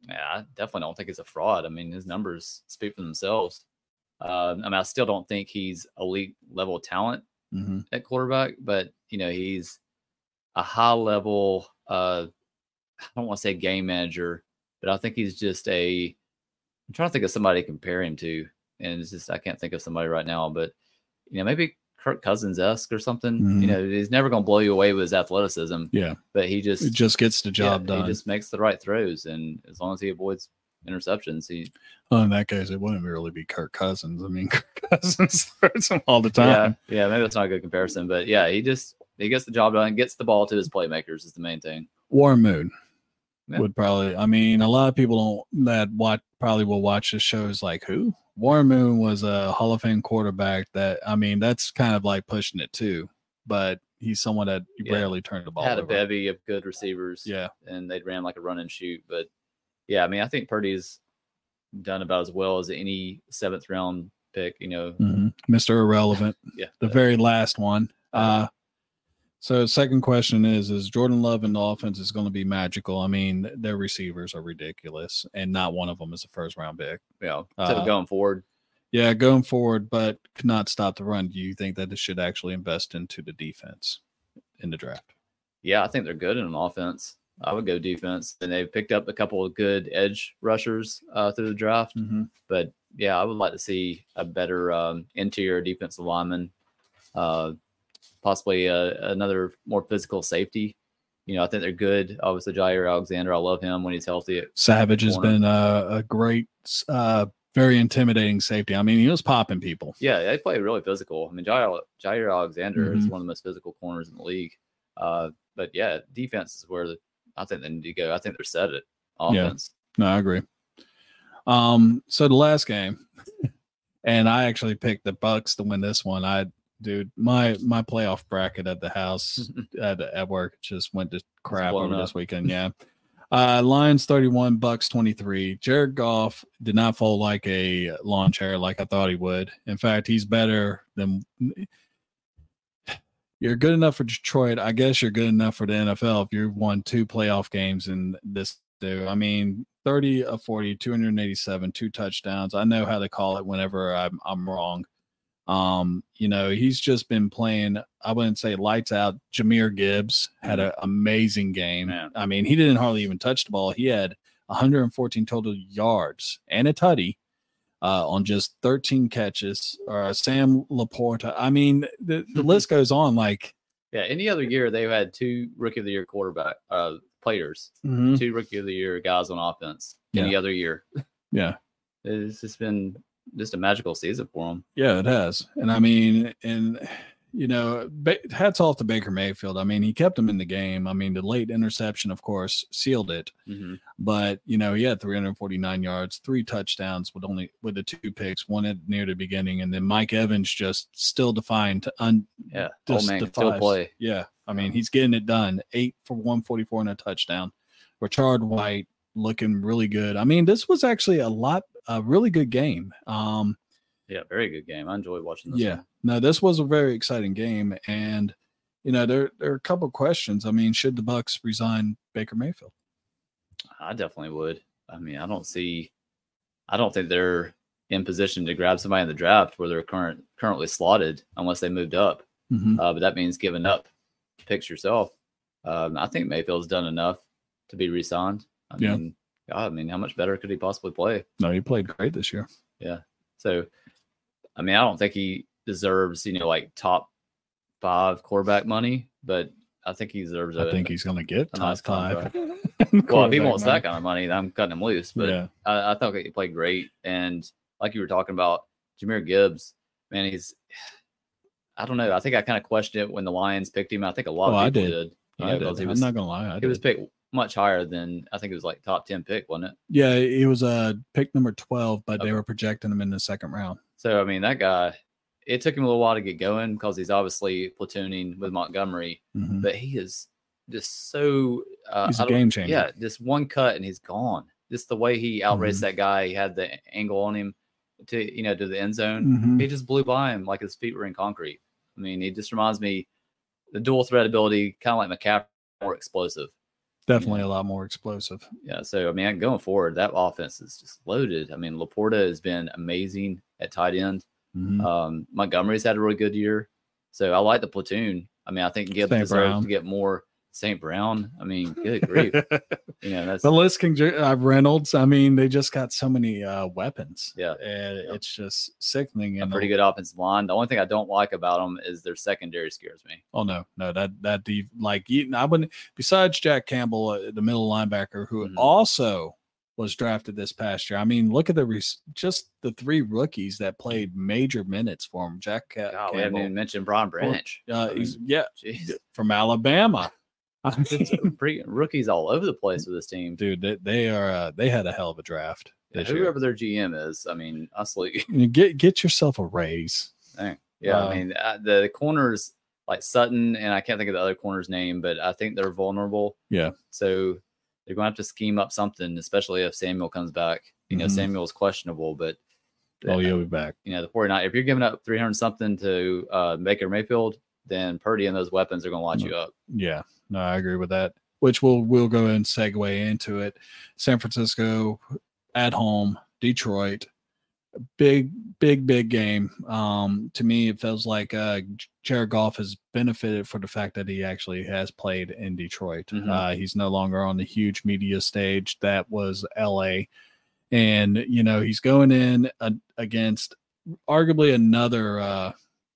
Yeah, I definitely don't think he's a fraud. I mean, his numbers speak for themselves. Uh, I mean, I still don't think he's elite level talent hmm at quarterback, but you know, he's a high level. Uh, I don't want to say game manager, but I think he's just a. I'm trying to think of somebody to compare him to, and it's just I can't think of somebody right now. But you know, maybe Kirk Cousins esque or something. Mhm. You know, he's never going to blow you away with his athleticism. Yeah, but he just it just gets the yeah, job done. He just makes the right throws, and as long as he avoids interceptions, he well, in that case, it wouldn't really be Kirk Cousins. I mean, Kirk Cousins throws him all the time. yeah maybe that's not a good comparison, but yeah, he just he gets the job done, gets the ball to his playmakers is the main thing. Warren Moon Yeah. would probably. I mean, a lot of people don't that watch probably will watch the show is like who Warren Moon was a Hall of Fame quarterback. That I mean, that's kind of like pushing it too. But he's someone that Yeah. rarely turned the ball. Had a bevy of good receivers, Yeah, and they ran like a run and shoot. But yeah, I mean, I think Purdy's done about as well as any seventh round pick. You know, mhm. Mr. Irrelevant, yeah, the very last one. Uh-huh. Uh, so second question is: Is Jordan Love in the offense is going to be magical? I mean, their receivers are ridiculous, and not one of them is a first round pick. yeah. Uh, going forward, Yeah, going forward, but could not stop the run. Do you think that they should actually invest into the defense in the draft? yeah, I think they're good in an offense. I would go defense, and they've picked up a couple of good edge rushers uh, through the draft. Mm-hmm. but yeah, I would like to see a better um, interior defensive lineman, uh, possibly uh, another more physical safety. You know, I think they're good. Obviously, Jaire Alexander, I love him when he's healthy. Savage has been a, a great, uh, very intimidating safety. I mean, he was popping people. Yeah, they play really physical. I mean, Jaire, Jaire Alexander is Mhm. one of the most physical corners in the league. Uh, but yeah, defense is where the, I think they need to go. I think they're set at Yeah. offense. No, I agree. Um, so the last game, and I actually picked the Bucs to win this one. I, dude, my my playoff bracket at the house at, at work just went to crap over this weekend. Yeah. Uh, Lions 31, Bucs 23. Jared Goff did not fall like a lawn chair like I thought he would. In fact, he's better than you're good enough for Detroit. I guess you're good enough for the NFL if you've won two playoff games in this. Do I mean 30 of 40, 287, two touchdowns. I know how to call it whenever I'm I'm wrong. Um, you know, he's just been playing, I wouldn't say lights out. Jahmyr Gibbs had an amazing game. Man. I mean, he didn't hardly even touch the ball. He had 114 total yards and a tutty uh, on just 13 catches. Uh, Sam Laporta. I mean, the, the list goes on. Like, Yeah, any other year they've had two rookie of the year quarterback uh players, two rookie of the year guys on offense. Any other year, yeah, it's just been just a magical season for him. yeah, it has. And I mean, and you know, hats off to Baker Mayfield. I mean, he kept him in the game. I mean, the late interception, of course, sealed it. hmm but you know he had 349 yards three touchdowns with only with the two picks one at near the beginning and then mike evans just still defined to un, Yeah, just man defies- play. yeah i mean he's getting it done eight for 144 and a touchdown Rachaad White looking really good i mean this was actually a lot a really good game um Yeah, very good game. I enjoyed watching this. yeah one. no this was a very exciting game and you know there, there are a couple questions i mean should the Bucs resign baker mayfield I definitely would. I mean, I don't see, I don't think they're in position to grab somebody in the draft where they're current currently slotted unless they moved up. Mhm. Uh, but that means giving up picks yourself. Um, I think Mayfield's done enough to be re-signed. I Yeah. mean, God, I mean, how much better could he possibly play? no he played great this year Yeah. So, I mean, I don't think he deserves, you know, like top five quarterback money, but I think he deserves a I think he's going to get top nice five. Well, if he wants that kind of money, I'm cutting him loose. But yeah, I, I thought he played great. And like you were talking about, Jahmyr Gibbs, man, he's, I don't know. I think I kind of questioned it when the Lions picked him. I think a lot Oh, of I people did. did. you I did. he I'm was, not going to lie. I he did. was picked much higher than, I think it was like top 10 pick, wasn't it? yeah, he was uh, pick number 12, but they were projecting him in the second round. So, I mean, that guy, it took him a little while to get going because he's obviously platooning with Montgomery, Mhm. but he is just so. Uh, He's a game changer. Yeah, just one cut and he's gone. Just the way he outraced Mhm. that guy, he had the angle on him to you know to the end zone. Mhm. He just blew by him like his feet were in concrete. I mean, he just reminds me the dual threat ability, kind of like McCaffrey, more explosive. Definitely a lot more explosive. Yeah, so I mean, going forward, that offense is just loaded. I mean, Laporta has been amazing at tight end. Mhm. Um, Montgomery's had a really good year, so I like the platoon. I mean, I think Gibbs deserves to get more. St. Brown. I mean, good grief. You know, that's the list can uh, Reynolds. I mean, they just got so many uh, weapons. Yeah. and Yeah. it's just sickening. a pretty good offensive line. The only thing I don't like about them is their secondary scares me. Oh no, no, that that the like I wouldn't. Besides Jack Campbell, uh, the middle linebacker, who Mhm. also was drafted this past year. I mean, look at the res- just the three rookies that played major minutes for him. Jack Ca- God, we haven't even mentioned Brian Branch. uh, I he's mean, yeah Jeez. from Alabama. I It's mean, pre- rookies all over the place with this team. dude, they, they are uh, they had a hell of a draft. Yeah, whoever their GM is, I mean, honestly, get get yourself a raise. yeah, Uh, I mean, uh, the corners like Sutton and I can't think of the other corner's name, but I think they're vulnerable. Yeah. So they're going to have to scheme up something, especially if Samuel comes back. You know, Mhm. Samuel's questionable, but Oh, you'll be back. you know, the 49, if you're giving up 300 something to uh, Baker Mayfield, then Purdy and those weapons are going to light you up. Yeah, no, I agree with that. Which we'll we'll go and segue into it. San Francisco at home, Detroit, big big big game. Um, to me, it feels like uh, Jared Goff has benefited for the fact that he actually has played in Detroit. Mhm. Uh, he's no longer on the huge media stage that was L.A. And you know he's going in uh, against arguably another uh,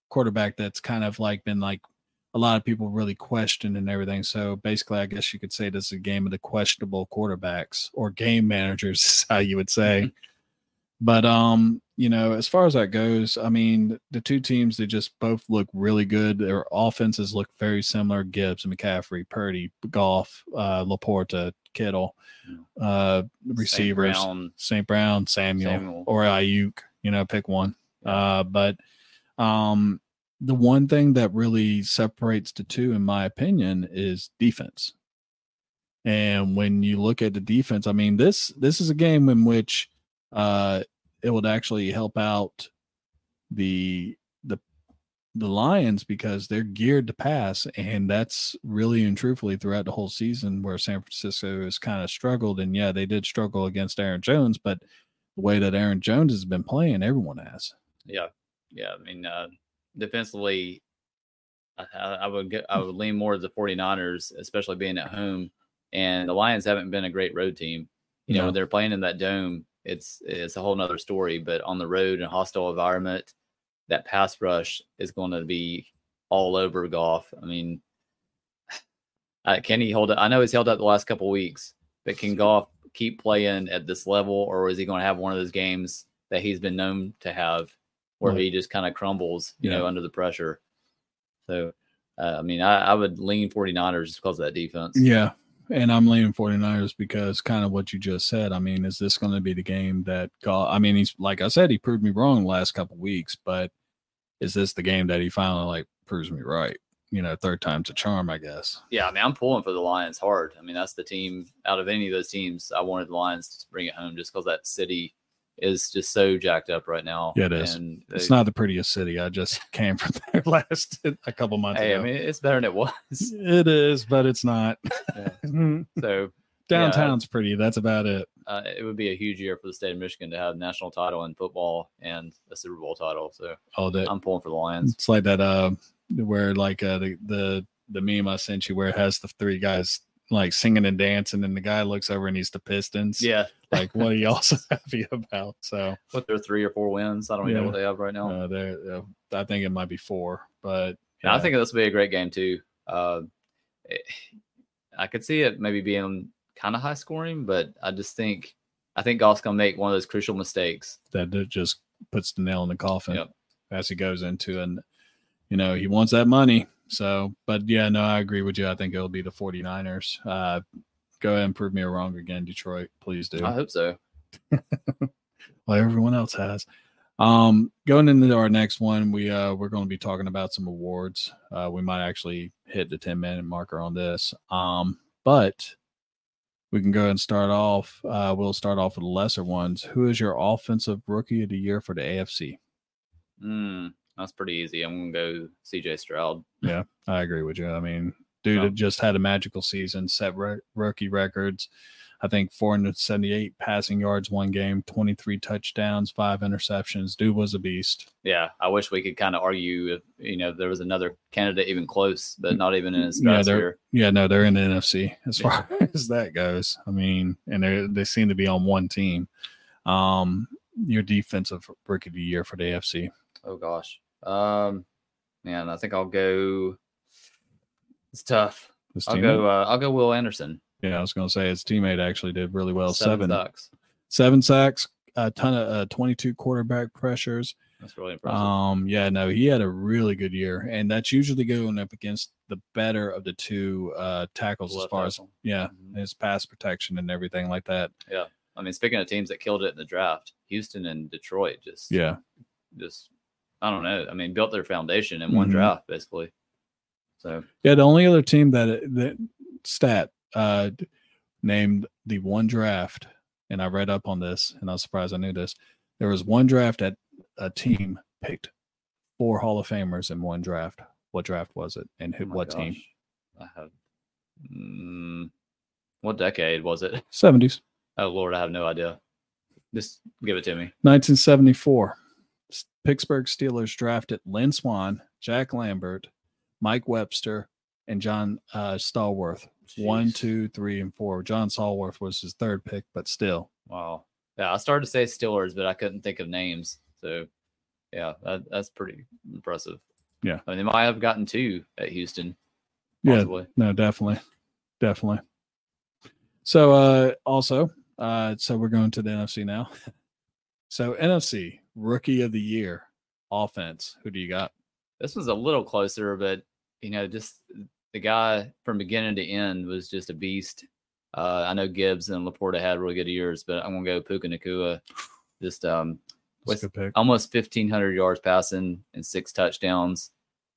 quarterback that's kind of like been like a lot of people really question and everything. So basically, I guess you could say this is a game of the questionable quarterbacks or game managers, is how you would say. but um, you know, as far as that goes, I mean, the two teams they just both look really good. Their offenses look very similar. Gibbs, McCaffrey, Purdy, Goff, uh, Laporta, Kittle, uh, receivers, Brown, St. Brown, Samuel, Samuel. or Aiyuk. You know, pick one. Uh, but um, the one thing that really separates the two, in my opinion, is defense. And when you look at the defense, I mean this this is a game in which uh, it would actually help out the the the Lions because they're geared to pass, and that's really and truthfully throughout the whole season where San Francisco has kind of struggled. And yeah, they did struggle against Aaron Jones, but the way that Aaron Jones has been playing, everyone has. yeah. Yeah, I mean, uh, defensively, I, I would get, I hmm. would lean more to the 49ers, especially being at home. And the Lions haven't been a great road team. You know, when they're playing in that dome, it's it's a whole nother story. But on the road in a hostile environment, that pass rush is going to be all over Goff. I mean, can he hold it? I know he's held up the last couple weeks, but can Goff keep playing at this level, or is he going to have one of those games that he's been known to have, where Right. he just kind of crumbles, you know, under the pressure? So, uh, I mean, I, I would lean 49ers just because of that defense. Yeah. And I'm leaning 49ers because kind of what you just said. I mean, is this going to be the game that? I mean, he's like I said, he proved me wrong the last couple weeks, but is this the game that he finally like proves me right? You know, third time's a charm, I guess. Yeah, I mean, I'm pulling for the Lions hard. I mean, that's the team out of any of those teams. I wanted the Lions to bring it home just because that city is just so jacked up right now. Yeah, it is. And It's they- not the prettiest city. I just came from there last a couple months Hey, ago. I mean, it's better than it was. it is, but it's not. Yeah. So Downtown's pretty. That's about it. uh, it would be a huge year for the state of Michigan to have national title in football and a Super Bowl title. So All day. I'm pulling for the Lions. It's like that uh where like uh the the the meme I sent you where it has the three guys like singing and dancing and the guy looks over and he's the Pistons. Yeah, Like what are you also happy about? So what their three or four wins? I don't even Yeah. know what they have right now. uh there uh, I think it might be four, but And I think this will be a great game too. Uh, it- I could see it maybe being kind of high scoring, but I just think I think Goff's gonna make one of those crucial mistakes. that just puts the nail in the coffin Yep. as he goes into and you know he wants that money so but yeah no i agree with you. I think it'll be the 49ers uh go ahead and prove me wrong again detroit. Please do. I hope so. well everyone else has. Um going into our next one we uh we're going to be talking about some awards. Uh we might actually hit the 10 minute marker on this. Um but we can go ahead and start off. Uh we'll start off with the lesser ones. Who is your offensive rookie of the year for the afc Mm, that's pretty easy. I'm gonna go C.J. Stroud. Yeah, I agree with you. I mean, dude Yeah. just had a magical season, set re- rookie records. I think 478 passing yards one game, 23 touchdowns, five interceptions. Dude was a beast. Yeah, I wish we could kind of argue if you know there was another candidate even close, but not even in his Yeah, they're- Yeah, no, they're in the NFC as far as that goes. I mean, and they they seem to be on one team. Um, your defensive rookie of the year for the AFC. Oh gosh, um, man, I think I'll go. It's tough. His I'll teammate? go. Uh, I'll go. Will Anderson. Yeah, I was going to say his teammate actually did really well. Seven, sacks. seven sacks, a ton of uh, 22 quarterback pressures. That's really impressive. Um, yeah, no, he had a really good year, and that's usually going up against the better of the two uh tackles as far as tackle. yeah, Mhm. his pass protection and everything like that. Yeah, I mean, speaking of teams that killed it in the draft, Houston and Detroit just Yeah, just I don't know. I mean, built their foundation in one Mhm. draft basically. So yeah. The only other team that that stat uh named the one draft, and I read up on this, and I was surprised I knew this. There was one draft that a team picked four Hall of Famers in one draft. What draft was it, and who? oh what team? I have. Mm, what decade was it? Seventies. Oh Lord, I have no idea. Just give it to me. 1974, S- Pittsburgh Steelers drafted Lynn Swann, Jack Lambert, Mike Webster, and John uh, Stallworth. One, Jeez. two, three, and four. John Stallworth was his third pick, but still. Wow. Yeah, I started to say Steelers, but I couldn't think of names. So, yeah, that, that's pretty impressive. Yeah. I mean, they might have gotten two at Houston. Yeah, no, definitely, definitely. So, uh, also, uh, so we're going to the NFC now. so NFC Rookie of the Year offense. Who do you got? This was a little closer, but you know, just the guy from beginning to end was just a beast. Uh, I know Gibbs and Laporta had really good years, but I'm gonna go Puka Nacua. Just um, with almost 1,500 yards passing and six touchdowns.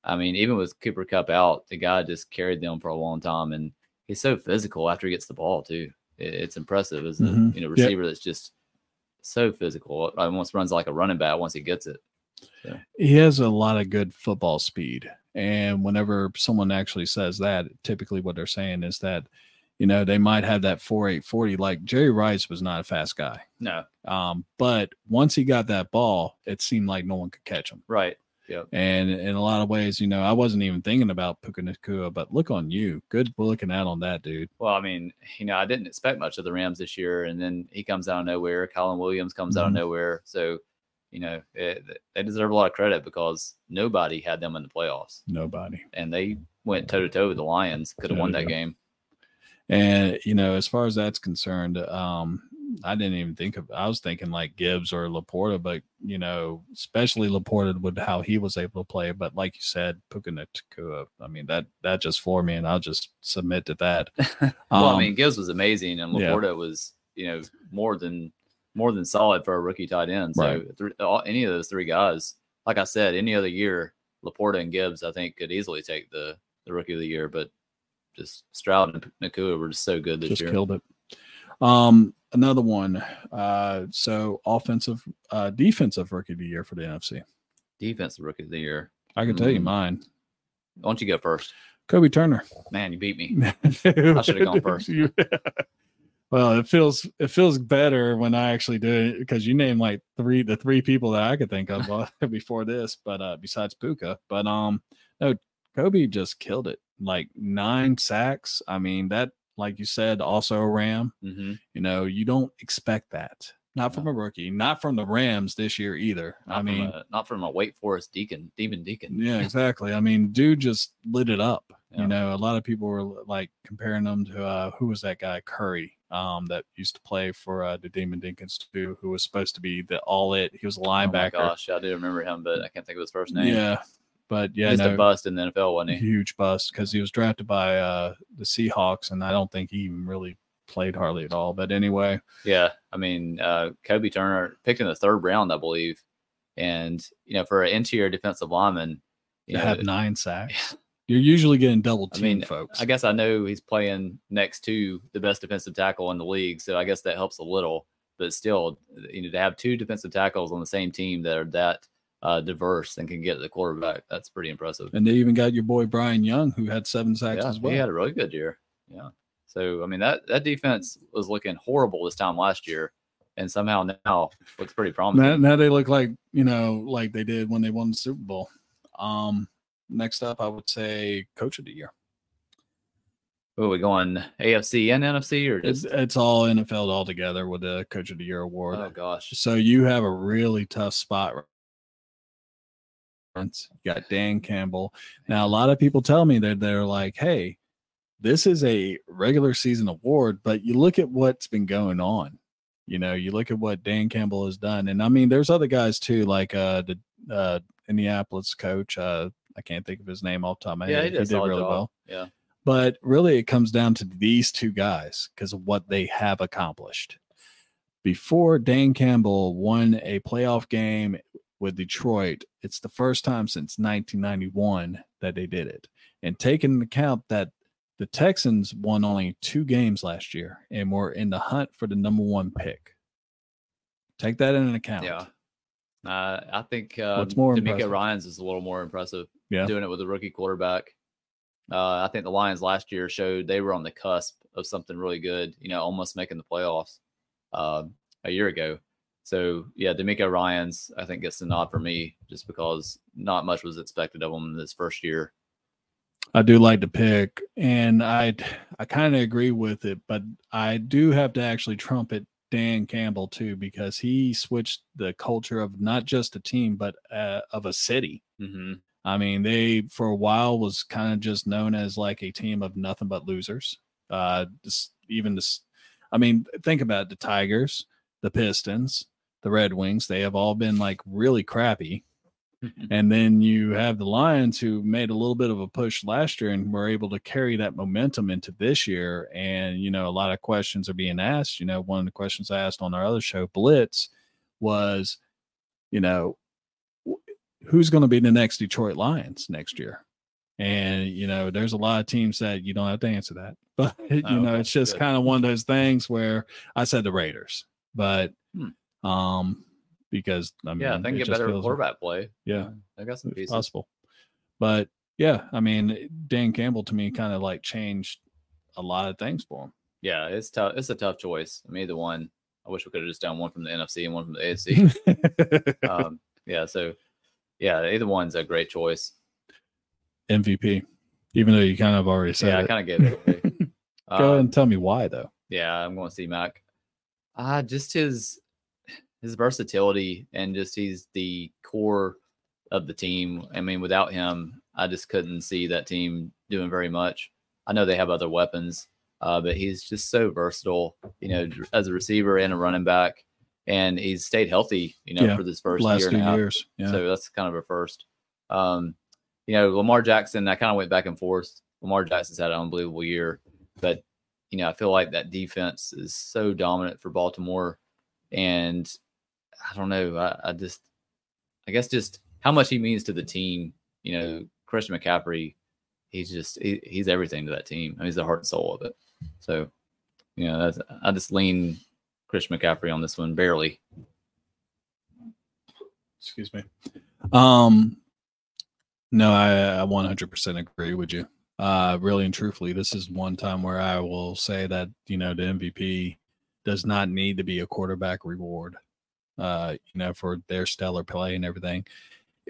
I mean, even with Cooper Kupp out, the guy just carried them for a long time, and he's so physical after he gets the ball too. It- it's impressive as a Mhm. you know receiver that's just so physical. Almost runs like a running back once he gets it. he has a lot of good football speed and whenever someone actually says that typically what they're saying is that you know, they might have that 4840. Like Jerry Rice was not a fast guy. No, Um, but once he got that ball, it seemed like no one could catch him. right. And in a lot of ways, you know, I wasn't even thinking about Puka Nacua, but look on you. Good looking out on that dude. Well, I mean, you know, I didn't expect much of the Rams this year, and then he comes out of nowhere. Colin Williams comes out of Mhm. nowhere. So, you know, it, they deserve a lot of credit because nobody had them in the playoffs, Nobody. and they went toe to toe with the Lions. Could have won that game. And you know, as far as that's concerned, um, I didn't even think of. I was thinking like Gibbs or Laporta, but you know, especially Laporta with how he was able to play. But like you said, Puka Nacua, I mean that that just floored me, and I'll just submit to that. well, I Um, mean, Gibbs was amazing, and yeah. Laporta was, you know, more than more than solid for a rookie tight end. So, Right. thr- all, any of those three guys, like I said, any other year, Laporta and Gibbs, I think, could easily take the the rookie of the year. But just Stroud and Nacua were just so good this just year. killed it. Um, another one. Uh, so offensive, uh, defensive rookie of the year for the NFC. Defensive rookie of the year. I can tell you Mm. mine. Why don't you go first? Kobie Turner. Man, you beat me. I should've gone first. well, it feels it feels better when I actually do it because you named like three the three people that I could think of uh, before this, but uh besides Puka. But um no, Kobie just killed it. Like nine sacks. I mean, that like you said, also a Ram. hmm You know, you don't expect that. Not from a rookie, not from the Rams this year either. Not I mean, a, not from a Wake Forest Deacon, Demon Deacon. yeah, exactly. I mean, dude just lit it up. Yeah. You know, a lot of people were like comparing them to uh, who was that guy Curry um, that used to play for uh, the Demon Deacons too, who was supposed to be the all it. He was a linebacker. Oh my gosh, I do remember him, but I can't think of his first name. yeah, but yeah, just no, a bust in the NFL, wasn't he? huge bust because he was drafted by uh, the Seahawks, and I don't think he even really played hardly at all. But anyway, Yeah, I mean, uh, Kobie Turner picked in the third round, I believe, and you know, for an interior defensive lineman, you know, have nine sacks, you're usually getting double I team, mean, folks. I guess I know he's playing next to the best defensive tackle in the league, so I guess that helps a little. But still, you know, to have two defensive tackles on the same team that are that uh, diverse and can get the quarterback, that's pretty impressive. and they even got your boy Byron Young, who had seven sacks yeah, as well. he had a really good year. Yeah. So I mean that that defense was looking horrible this time last year, and somehow now looks pretty promising. Now, now they look like you know, like they did when they won the Super Bowl. Um, next up, I would say Coach of the Year. Who are we going AFC and NFC or It's, just? it's all NFL all together with the Coach of the Year award. Oh gosh. So you have a really tough spot. You got Dan Campbell. Now a lot of people tell me that they're like, "Hey, this is a regular season award," but you look at what's been going on. You know, you look at what Dan Campbell has done, and I mean, there's other guys too, like uh the uh Indianapolis coach. Uh, I can't think of his name off the top of my Yeah, head. he did, really job. well. Yeah. But really, it comes down to these two guys because of what they have accomplished. Before Dan Campbell won a playoff game with Detroit, it's the first time since 1991 that they did it. And taking into account that the Texans won only two games last year and were in the hunt for the number one pick. Take that into account. Yeah. Uh, I think uh, What's more DeMeco impressive? Ryans is a little more impressive. Yeah. Doing it with a rookie quarterback. Uh, I think the Lions last year showed they were on the cusp of something really good. You know, almost making the playoffs uh, a year ago. So yeah, DeMeco Ryans I think gets the nod for me just because not much was expected of him in this first year. I do like to pick, and I I kind of agree with it, but I do have to actually trumpet Dan Campbell too because he switched the culture of not just a team but uh, of a city. hmm I mean, they for a while was kind of just known as like a team of nothing but losers. Uh, this, even this, I mean, think about it, the Tigers, the Pistons, the Red Wings. They have all been like really crappy. And then you have the Lions who made a little bit of a push last year and were able to carry that momentum into this year. And, you know, a lot of questions are being asked. You know, one of the questions I asked on our other show, Blitz, was, you know, who's going to be the next Detroit Lions next year? And, you know, there's a lot of teams that you don't have to answer that. But, you Oh, know, it's just kind of one of those things where I said the Raiders, but, Hmm. Um, because I mean, yeah, they can get better quarterback play. Yeah. I got some pieces. possible. But yeah, I mean, Dan Campbell to me kind of like changed a lot of things for him. Yeah, it's tough. It's a tough choice. I mean, either one. I wish we could have just done one from the NFC and one from the AFC. um, yeah, so yeah, either one's a great choice. MVP, even though you kind of already said yeah, it. I kind of get it. Go ahead Um, and tell me why, though. Yeah, I'm going to see Mac. Uh just his his versatility and just he's the core of the team. I mean, without him, I just couldn't see that team doing very much. I know they have other weapons, uh, but he's just so versatile, you know, as a receiver and a running back. And he's stayed healthy, you know, Yeah, for this first Last year a half. years. Yeah. So that's kind of a first. Um, you know, Lamar Jackson, I kind of went back and forth. Lamar Jackson's had an unbelievable year, but you know, I feel like that defense is so dominant for Baltimore. And I don't know. I, I just I guess just how much he means to the team. You know, Christian McCaffrey, he's just he, he's everything to that team. I mean, he's the heart and soul of it. So, you know, I just lean Christian McCaffrey on this one barely. Excuse me. Um, no, I, I 100% agree with you. Uh, really and truthfully, this is one time where I will say that you know the MVP does not need to be a quarterback reward. Uh, you know, for their stellar play and everything.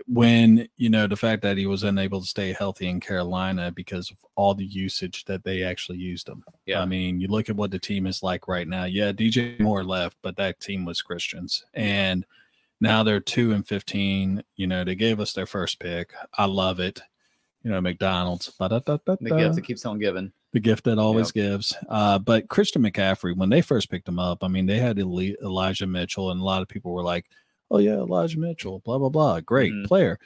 When you know the fact that he was unable to stay healthy in Carolina because of all the usage that they actually used him. Yeah. I mean, you look at what the team is like right now. Yeah, DJ Moore left, but that team was Christians. And now they're two and fifteen. You know, they gave us their first pick. I love it. You know, McDonald's. The gift that keeps on giving. The gift that always gives. Uh, but Christian McCaffrey, when they first picked him up, I mean, they had Eli- Elijah Mitchell, and a lot of people were like, "Oh yeah, Elijah Mitchell, blah blah blah, great Mhm. player."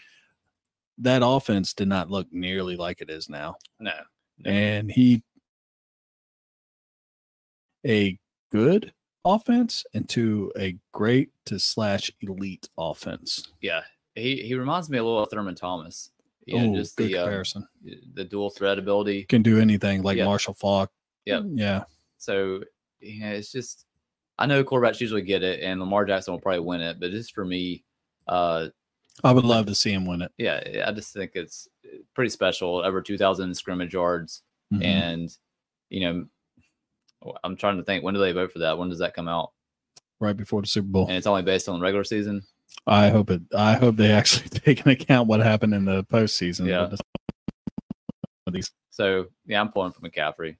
That offense did not look nearly like it is now No. no. and he a good offense into a great to slash elite offense. yeah, he he reminds me a little of Thurman Thomas. You know, oh, just good the uh, comparison. the dual threat ability. Can do anything like Yeah. Marshall Faulk. Yeah, Yeah. So yeah, it's just I know quarterbacks usually get it, and Lamar Jackson will probably win it. But just for me, uh, I would love to see him win it. yeah, I just think it's pretty special. Over two thousand scrimmage yards, Mhm. and you know, I'm trying to think when do they vote for that? When does that come out? right before the Super Bowl. And it's only based on the regular season. I hope it. I hope they actually take into account what happened in the postseason. Yeah. these- So yeah, I'm pulling for McCaffrey.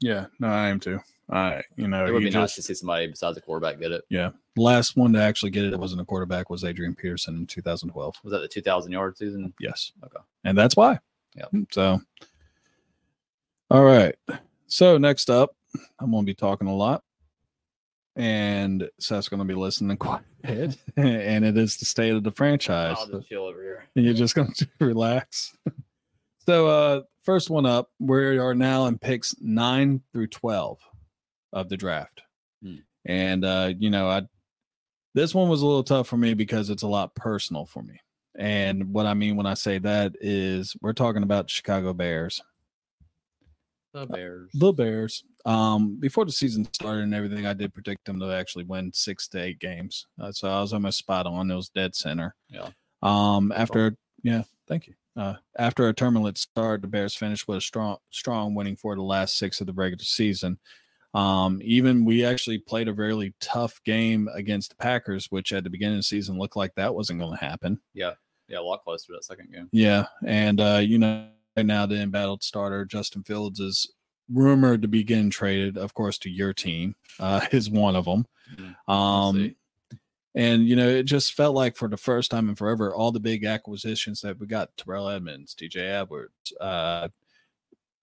Yeah. No, I am too. I, you know, It would be nice to see somebody besides a quarterback get it. yeah. Last one to actually get it that wasn't a quarterback was Adrian Peterson in 2012. Was that the 2,000 yard season? Yes. Okay. And that's why. Yeah. Mm, so, all right. So next up, I'm going to be talking a lot, and Seth's going to be listening quiet, and it is the state of the franchise. I'll just chill over here. and you're just going to relax. so, uh, first one up, we are now in picks nine through twelve of the draft, Hmm. and uh, you know, I this one was a little tough for me because it's a lot personal for me. And what I mean when I say that is we're talking about Chicago Bears. The Bears. The Bears. Um, before the season started and everything, I did predict them to actually win six to eight games. Uh, so I was almost spot on. It was dead center. Yeah. Um, after yeah, thank you. Uh, after a turbulent start, the Bears finished with a strong, strong winning for the last six of the regular season. Um, even we actually played a really tough game against the Packers, which at the beginning of the season looked like that wasn't going to happen. Yeah, yeah, a lot closer to that second game. Yeah, and uh, you know, right now the embattled starter Justin Fields is rumored to be getting traded, of course, to your team. Uh, is one of them. Mhm. Um, and you know, it just felt like for the first time in forever, all the big acquisitions that we got: Terrell Edmunds, T.J. Edwards, uh,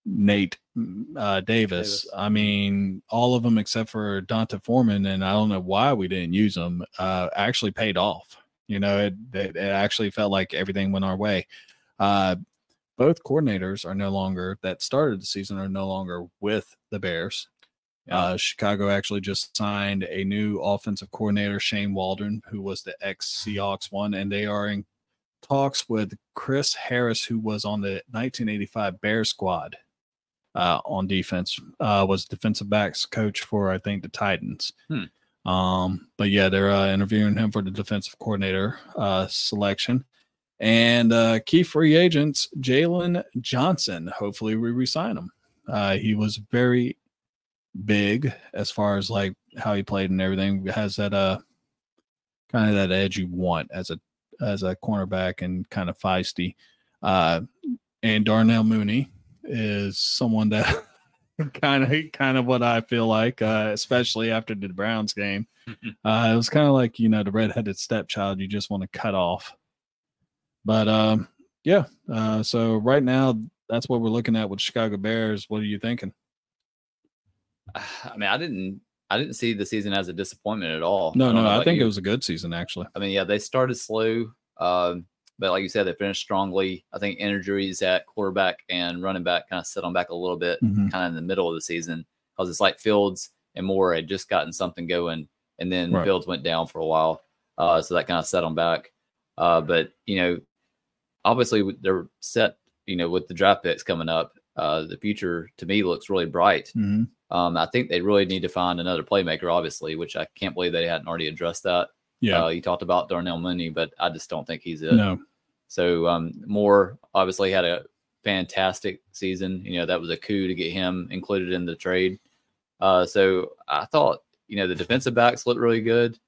Nate mm, uh, Davis. Davis. I mean, all of them except for D'Onta Foreman, and I don't know why we didn't use them. Uh, actually paid off. You know, it, it it actually felt like everything went our way. Uh, both coordinators are no longer that started the season are no longer with the Bears. Yeah. Uh, Chicago actually just signed a new offensive coordinator, Shane Waldron, who was the ex Seahawks one, and they are in talks with Chris Harris, who was on the 1985 Bear squad uh, on defense, uh, was defensive backs coach for I think the Titans. Hmm. Um, but yeah, they're uh, interviewing him for the defensive coordinator uh, selection. And uh, key free agents, Jaylon Johnson. Hopefully, we resign him. Uh, he was very big as far as like how he played and everything. Has that uh kind of that edge you want as a as a cornerback and kind of feisty. Uh, and Darnell Mooney is someone that kind of kind of what I feel like, uh, especially after the Browns game. Uh, it was kind of like you know the redheaded stepchild you just want to cut off. But um, yeah, uh, so right now that's what we're looking at with Chicago Bears. What are you thinking? I mean, I didn't I didn't see the season as a disappointment at all. No, I no, I think you. it was a good season actually. I mean, yeah, they started slow, um, but like you said, they finished strongly. I think injuries at quarterback and running back kind of set them back a little bit, Mhm. kind of in the middle of the season, because it's like Fields and Moore had just gotten something going, and then Right. Fields went down for a while, uh, so that kind of set them back. Uh, but you know, obviously they're set. You know, with the draft picks coming up, uh, the future to me looks really bright. Mhm. Um, I think they really need to find another playmaker, obviously, which I can't believe they hadn't already addressed that. Yeah, Uh, you talked about Darnell Mooney, but I just don't think he's it. no, So um, Moore obviously had a fantastic season. You know that was a coup to get him included in the trade. Uh, so I thought you know the defensive backs looked really good.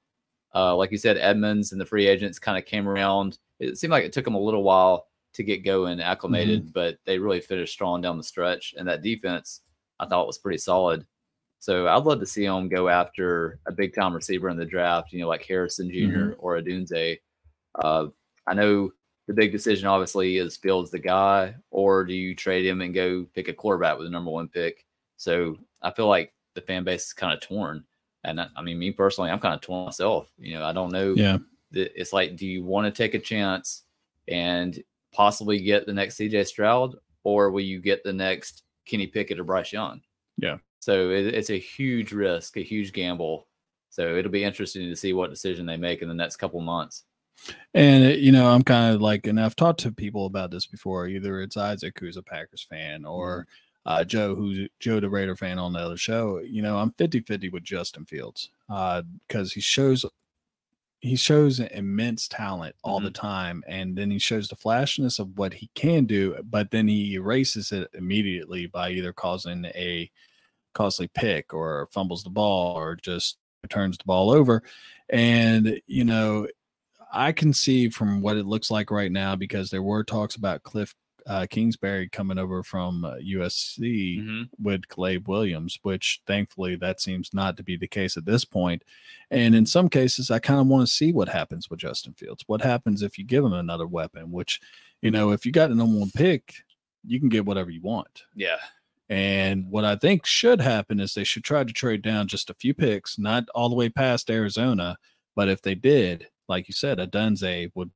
Uh, like you said, Edmunds and the free agents kind of came around. It seemed like it took them a little while to get going, acclimated, but they really finished strong down the stretch. And that defense, I thought was pretty solid. So I'd love to see them go after a big time receiver in the draft, you know, like Harrison junior or Odunze. Uh, I know the big decision obviously is Fields the guy, or do you trade him and go pick a quarterback with the number one pick? So I feel like the fan base is kind of torn. And I, I mean, me personally, I'm kind of torn myself. You know, I don't know. yeah, It's like, do you want to take a chance and possibly get the next CJ Stroud, or will you get the next Kenny Pickett or Bryce Young? Yeah. So it, it's a huge risk, a huge gamble. So it'll be interesting to see what decision they make in the next couple months. And uh, you know, I'm kind of like, and I've talked to people about this before. Either it's Isaac, who's a Packers fan, or mm-hmm. uh, Joe, who's Joe the Raider fan on the other show. You know, I'm 50-50 with Justin Fields uh, because he shows he shows immense talent all the mm-hmm. time, and then he shows the flashiness of what he can do, but then he erases it immediately by either causing a costly pick or fumbles the ball or just turns the ball over. And you know, I can see from what it looks like right now because there were talks about Kliff uh, Kingsbury coming over from uh, USC Mhm. with Caleb Williams, which thankfully that seems not to be the case at this point. And in some cases, I kind of want to see what happens with Justin Fields. What happens if you give him another weapon? Which, you know, if you got a number one pick, you can get whatever you want. Yeah. And what I think should happen is they should try to trade down just a few picks, not all the way past Arizona. But if they did, like you said, a Dunze would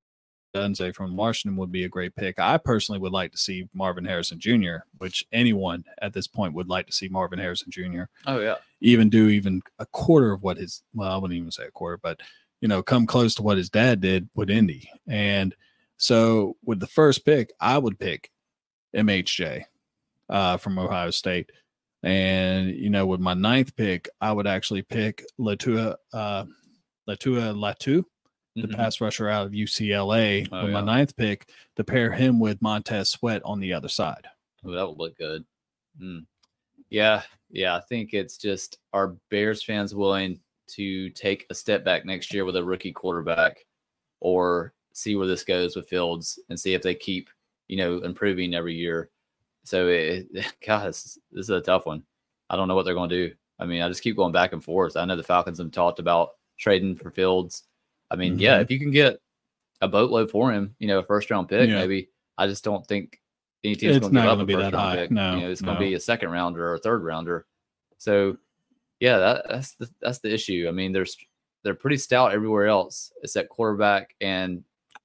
Dunze from Washington would be a great pick. I personally would like to see Marvin Harrison Jr., which anyone at this point would like to see Marvin Harrison Jr. Oh yeah. even do even a quarter of what his well, I wouldn't even say a quarter, but you know, come close to what his dad did with Indy. And so with the first pick, I would pick MHJ uh, from Ohio State. And you know, with my ninth pick, I would actually pick Laiatu uh Laiatu Latu, the Mhm. pass rusher out of UCLA, Oh, with my ninth pick to pair him with Montez Sweat on the other side. Oh, that would look good. Mm. Yeah, yeah. I think it's just are Bears fans willing to take a step back next year with a rookie quarterback, or see where this goes with Fields and see if they keep you know improving every year. So it, God, this, this is a tough one. I don't know what they're going to do. I mean, I just keep going back and forth. I know the Falcons have talked about trading for Fields. I mean, yeah, Mhm. if you can get a boatload for him, you know, a first round pick, Yeah. maybe. I just don't think any team's going to give up a be first round high. pick. No, you know, it's going to be a second rounder or a third rounder. So, yeah, that, that's the that's the issue. I mean, there's they're pretty stout everywhere else except quarterback and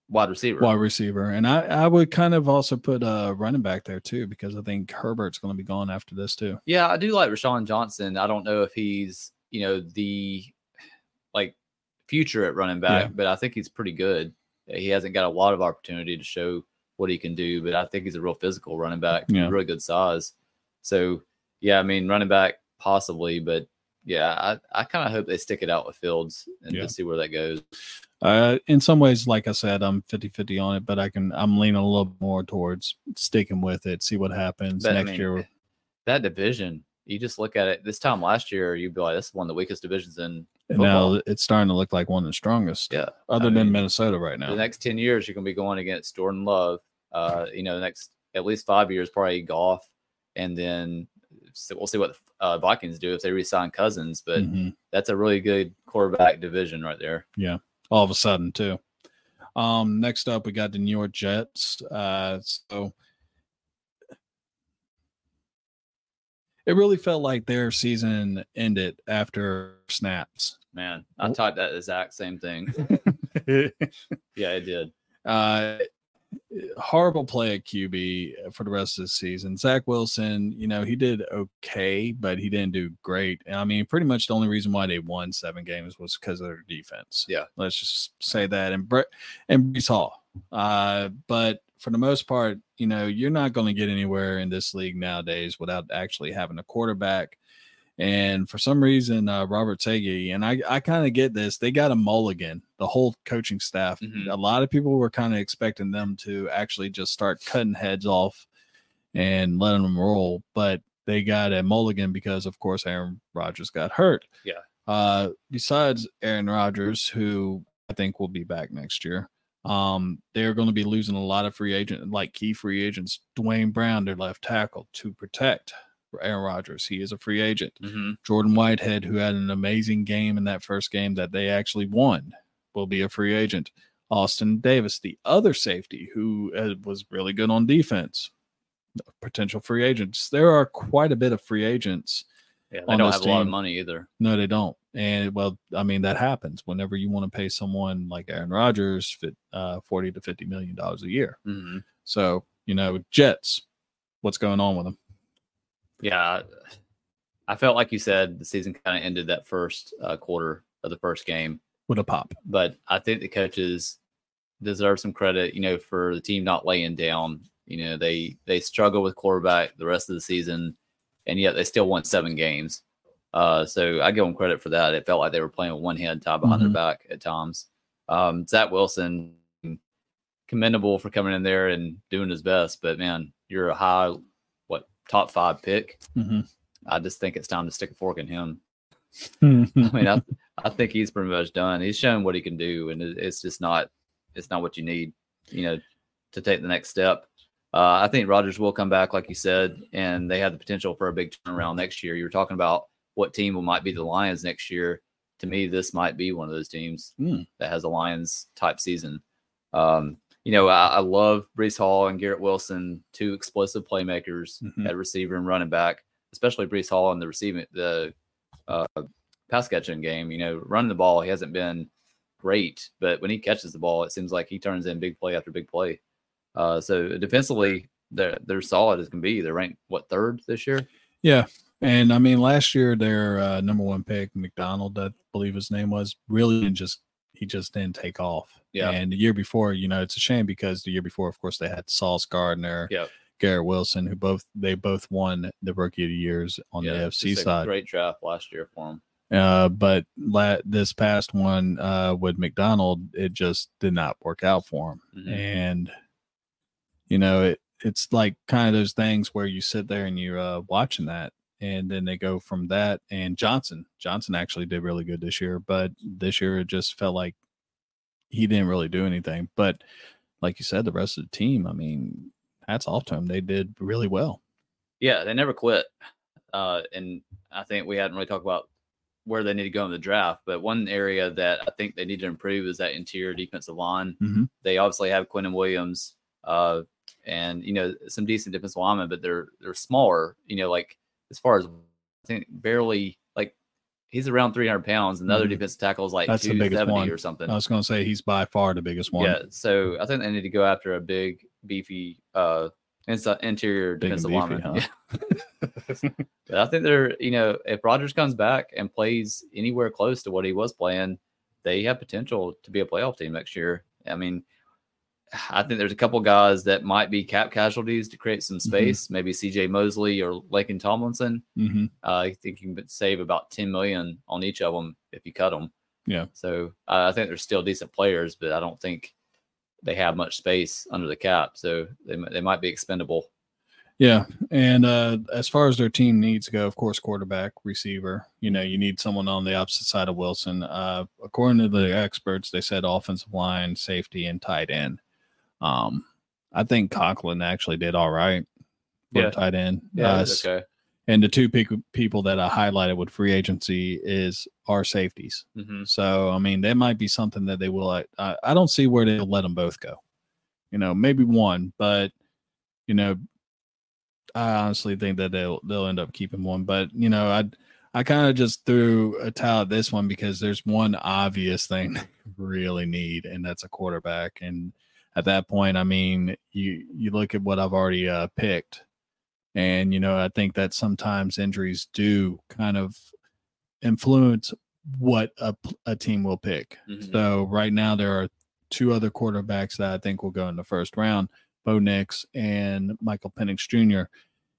wide receiver. wide receiver. And I, I would kind of also put a running back there too, because I think Herbert's going to be gone after this too. Yeah, I do like Roschon Johnson. I don't know if he's, you know, the future at running back, Yeah. but I think he's pretty good. He hasn't got a lot of opportunity to show what he can do, but I think he's a real physical running back, Yeah. really good size. So, yeah, I mean, running back possibly, but yeah, I, I kind of hope they stick it out with Fields and Yeah. see where that goes. Uh, in some ways, like I said, I'm 50 50 on it, but I can, I'm leaning a little more towards sticking with it, see what happens But, I next mean, year. that division, you just look at it this time last year, you'd be like, this is one of the weakest divisions in And football. now it's starting to look like one of the strongest. Yeah. Other I than mean, Minnesota right now. the next 10 years, you're going to be going against Jordan Love. Uh, you know, the next at least five years, probably Goff. And then so we'll see what the uh, Vikings do if they resign Cousins. But Mhm. that's a really good quarterback division right there. Yeah. All of a sudden too. Um, next up, we got the New York Jets. Uh, so it really felt like their season ended after snaps. Man, I typed that exact same thing. Yeah, it did. uh, horrible play at QB for the rest of the season. Zach Wilson, you know, he did okay, but he didn't do great. I mean, pretty much the only reason why they won seven games was because of their defense. Yeah. let's just say that. And Brett and Breece Hall. Uh, but for the most part, you know, you're not going to get anywhere in this league nowadays without actually having a quarterback. And for some reason, uh, Robert Tagey, and I, I kind of get this, they got a mulligan, the whole coaching staff. Mhm. A lot of people were kind of expecting them to actually just start cutting heads off and letting them roll, but they got a mulligan because, of course, Aaron Rodgers got hurt. Yeah. Uh, besides Aaron Rodgers, who I think will be back next year, um, they're going to be losing a lot of free agent, like key free agents. Duane Brown, their left tackle, to protect Aaron Rodgers. He is a free agent. hmm Jordan Whitehead, who had an amazing game in that first game that they actually won, will be a free agent. Austin Davis, the other safety, who uh, was really good on defense, potential free agents. There are quite a bit of free agents. Yeah, they don't have a lot of money either. No, they don't. And well, I mean, that happens whenever you want to pay someone like Aaron Rodgers fit, uh, 40 to 50 million dollars a year. hmm So, you know, Jets, what's going on with them? Yeah, I felt like you said the season kind of ended that first uh, quarter of the first game. With a pop. but I think the coaches deserve some credit, you know, for the team not laying down. You know, they they struggle with quarterback the rest of the season, and yet they still won seven games. Uh, so I give them credit for that. It felt like they were playing with one hand tied behind Mhm. their back at times. Um, Zach Wilson, commendable for coming in there and doing his best, but man, you're a high, what top five pick. Mhm. I just think it's time to stick a fork in him. I mean, Mm-hmm. I, I think he's pretty much done. He's shown what he can do, and it, it's just not it's not what you need, you know, to take the next step. Uh, I think Rodgers will come back, like you said, and they have the potential for a big turnaround next year. You were talking about what team will might be the Lions next year. To me, this might be one of those teams Hmm. that has a Lions type season. Um, you know, I, I love Breece Hall and Garrett Wilson, two explosive playmakers Mhm. at receiver and running back, especially Breece Hall in the receiving the uh, pass catching game. You know, running the ball, he hasn't been great, but when he catches the ball, it seems like he turns in big play after big play. Uh, so defensively, they're they're solid as can be. They're ranked what third this year? Yeah. And I mean, last year their uh, number one pick, McDonald, I believe his name was, really didn't just he just didn't take off. Yeah. And the year before, you know, it's a shame because the year before, of course, they had Sauce Gardner, Yep. Garrett Wilson, who both they both won the rookie of the years on the AFC just a side. Great draft last year for him. Uh, but la- this past one uh, with McDonald, it just did not work out for him. Mhm. And you know, it it's like kind of those things where you sit there and you're uh, watching that, and then they go from that. And Johnson, Johnson actually did really good this year, but this year it just felt like he didn't really do anything. But like you said, the rest of the team, I mean, hats off to them. They did really well. Yeah, they never quit. Uh, and I think we hadn't really talked about where they need to go in the draft, but one area that I think they need to improve is that interior defensive line. Mhm. They obviously have Quinnen Williams, uh, and you know some decent defensive linemen, but they're they're smaller. You know, like as far as I think barely like he's around 300 pounds, and the other Mhm. defensive tackle is like That's the biggest 270 one. or something. I was going to say he's by far the biggest one. Yeah, so I think they need to go after a big, beefy, uh, inside interior Big defensive lineman. huh? Yeah. but I think they're, you know, if Rodgers comes back and plays anywhere close to what he was playing, they have potential to be a playoff team next year. I mean, I think there's a couple guys that might be cap casualties to create some Mm-hmm. space. Maybe C.J. Mosley or Laken Tomlinson. hmm Uh, I think you can save about 10 million on each of them if you cut them. Yeah. So uh, I think they're still decent players, but I don't think they have much space under the cap. So they, they might be expendable. Yeah, and uh, as far as their team needs go, of course, quarterback, receiver. You know, you need someone on the opposite side of Wilson. Uh, according to the experts, they said offensive line, safety, and tight end. Um, I think Conklin actually did all right for Yeah. tight end. Yeah, Uh, okay. And the two pe- people that I highlighted with free agency is our safeties. hmm So I mean, that might be something that they will. I, I don't see where they'll let them both go. You know, maybe one, but you know, I honestly think that they'll they'll end up keeping one. But you know, I I kind of just threw a towel at this one because there's one obvious thing they really need, and that's a quarterback. And at that point, I mean, you you look at what I've already uh, picked, and you know, I think that sometimes injuries do kind of influence what a, a team will pick. Mhm. So right now there are two other quarterbacks that I think will go in the first round, Bo Nix and Michael Penix Jr.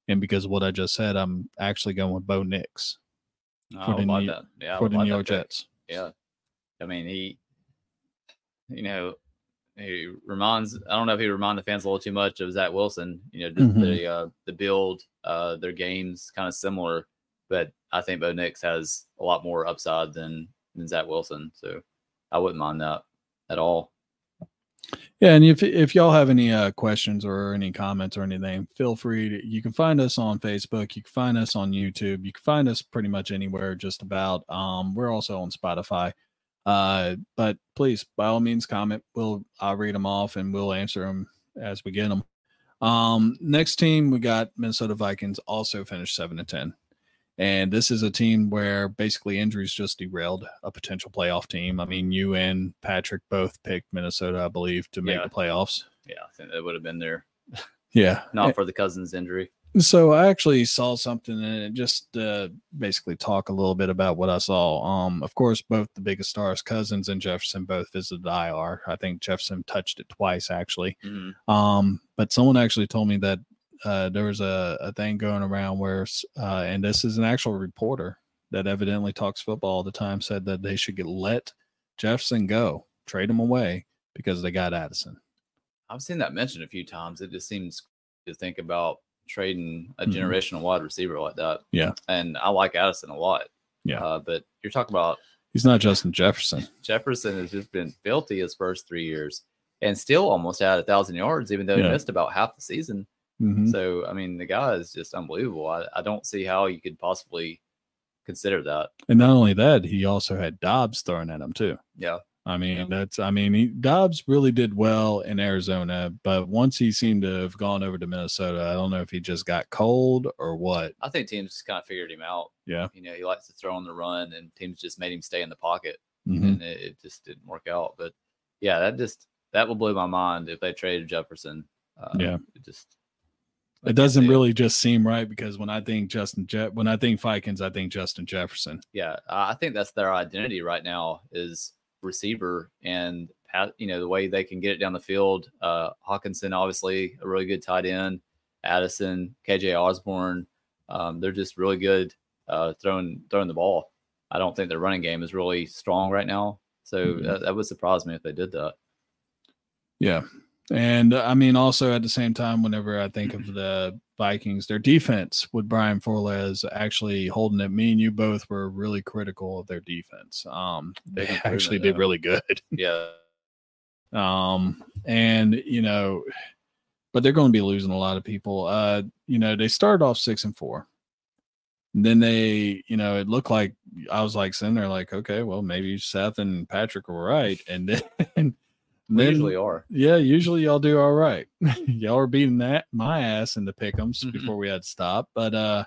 And because of what I just said, I'm actually going with Bo Nix I for the like New- that. Yeah, for the like New York. Jets. Yeah. I mean, he, you know, he reminds, I don't know if he reminded the fans a little too much of Zach Wilson, you know, Mhm. the, uh, the build, uh, their games kind of similar, but I think Bo Nix has a lot more upside than, than Zach Wilson. So I wouldn't mind that at all. Yeah, and if if y'all have any uh, questions or any comments or anything, feel free to. You can find us on Facebook. You can find us on YouTube. You can find us pretty much anywhere. Just about. Um, we're also on Spotify. Uh, but please, by all means, comment. We'll I'll read them off and we'll answer them as we get them. Um, next team we got Minnesota Vikings. Also finished seven to ten. And this is a team where basically injuries just derailed a potential playoff team. I mean, you and Patrick both picked Minnesota, I believe, to make Yeah. the playoffs. Yeah. I think that would have been there, Yeah. not for the Cousins injury. So I actually saw something and it just uh, basically talk a little bit about what I saw. Um, of course, both the biggest stars, Cousins and Jefferson, both visited IR. I think Jefferson touched it twice actually. Mhm. Um, but someone actually told me that uh, there was a, a thing going around where, uh, and this is an actual reporter that evidently talks football all the time, said that they should get let Jefferson go, trade him away because they got Addison. I've seen that mentioned a few times. It just seems to think about trading a Mhm. generational wide receiver like that. Yeah. And I like Addison a lot. Yeah. Uh, but you're talking about He's not Justin Jefferson. Jefferson has just been filthy his first three years and still almost had a thousand yards, even though Yeah. he missed about half the season. Mhm. So, I mean, the guy is just unbelievable. I, I don't see how you could possibly consider that. And not only that, he also had Dobbs thrown at him too. Yeah. I mean, Yeah. that's I mean, he, Dobbs really did well in Arizona, but once he seemed to have gone over to Minnesota, I don't know if he just got cold or what. I think teams just kind of figured him out. Yeah. You know, he likes to throw on the run, and teams just made him stay in the pocket. Mhm. and it, it just didn't work out. But yeah, that just that will blow my mind if they traded Jefferson. Uh, Yeah. it just It doesn't really just seem right because when I think Justin Je- when I think Vikings, I think Justin Jefferson. Yeah, I think that's their identity right now is receiver and you know the way they can get it down the field. Uh, Hockenson, obviously, a really good tight end. Addison, KJ Osborn, um, they're just really good uh, throwing throwing the ball. I don't think their running game is really strong right now, so Mhm. that, that would surprise me if they did that. Yeah. And uh, I mean, also at the same time, whenever I think of the Vikings, their defense with Brian Flores actually holding it, me and you both were really critical of their defense. Um, they actually did really good. Yeah, Um, and you know, but they're going to be losing a lot of people. Uh, you know, they started off six and four. Then they, you know, it looked like I was like sitting there, like, okay, well, maybe Seth and Patrick were right, and then, we usually are. yeah, usually y'all do all right. y'all are beating that my ass in the pickums Mhm. before we had to stop. But uh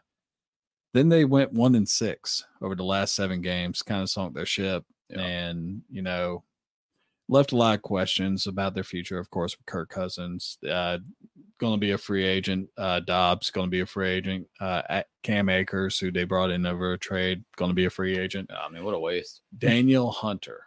then they went one and six over the last seven games, kind of sunk their ship Yeah. and you know left a lot of questions about their future, of course, with Kirk Cousins. Uh gonna be a free agent. Uh Dobbs gonna be a free agent. Uh at Cam Akers, who they brought in over a trade, gonna be a free agent. I mean, what a waste. Danielle Hunter,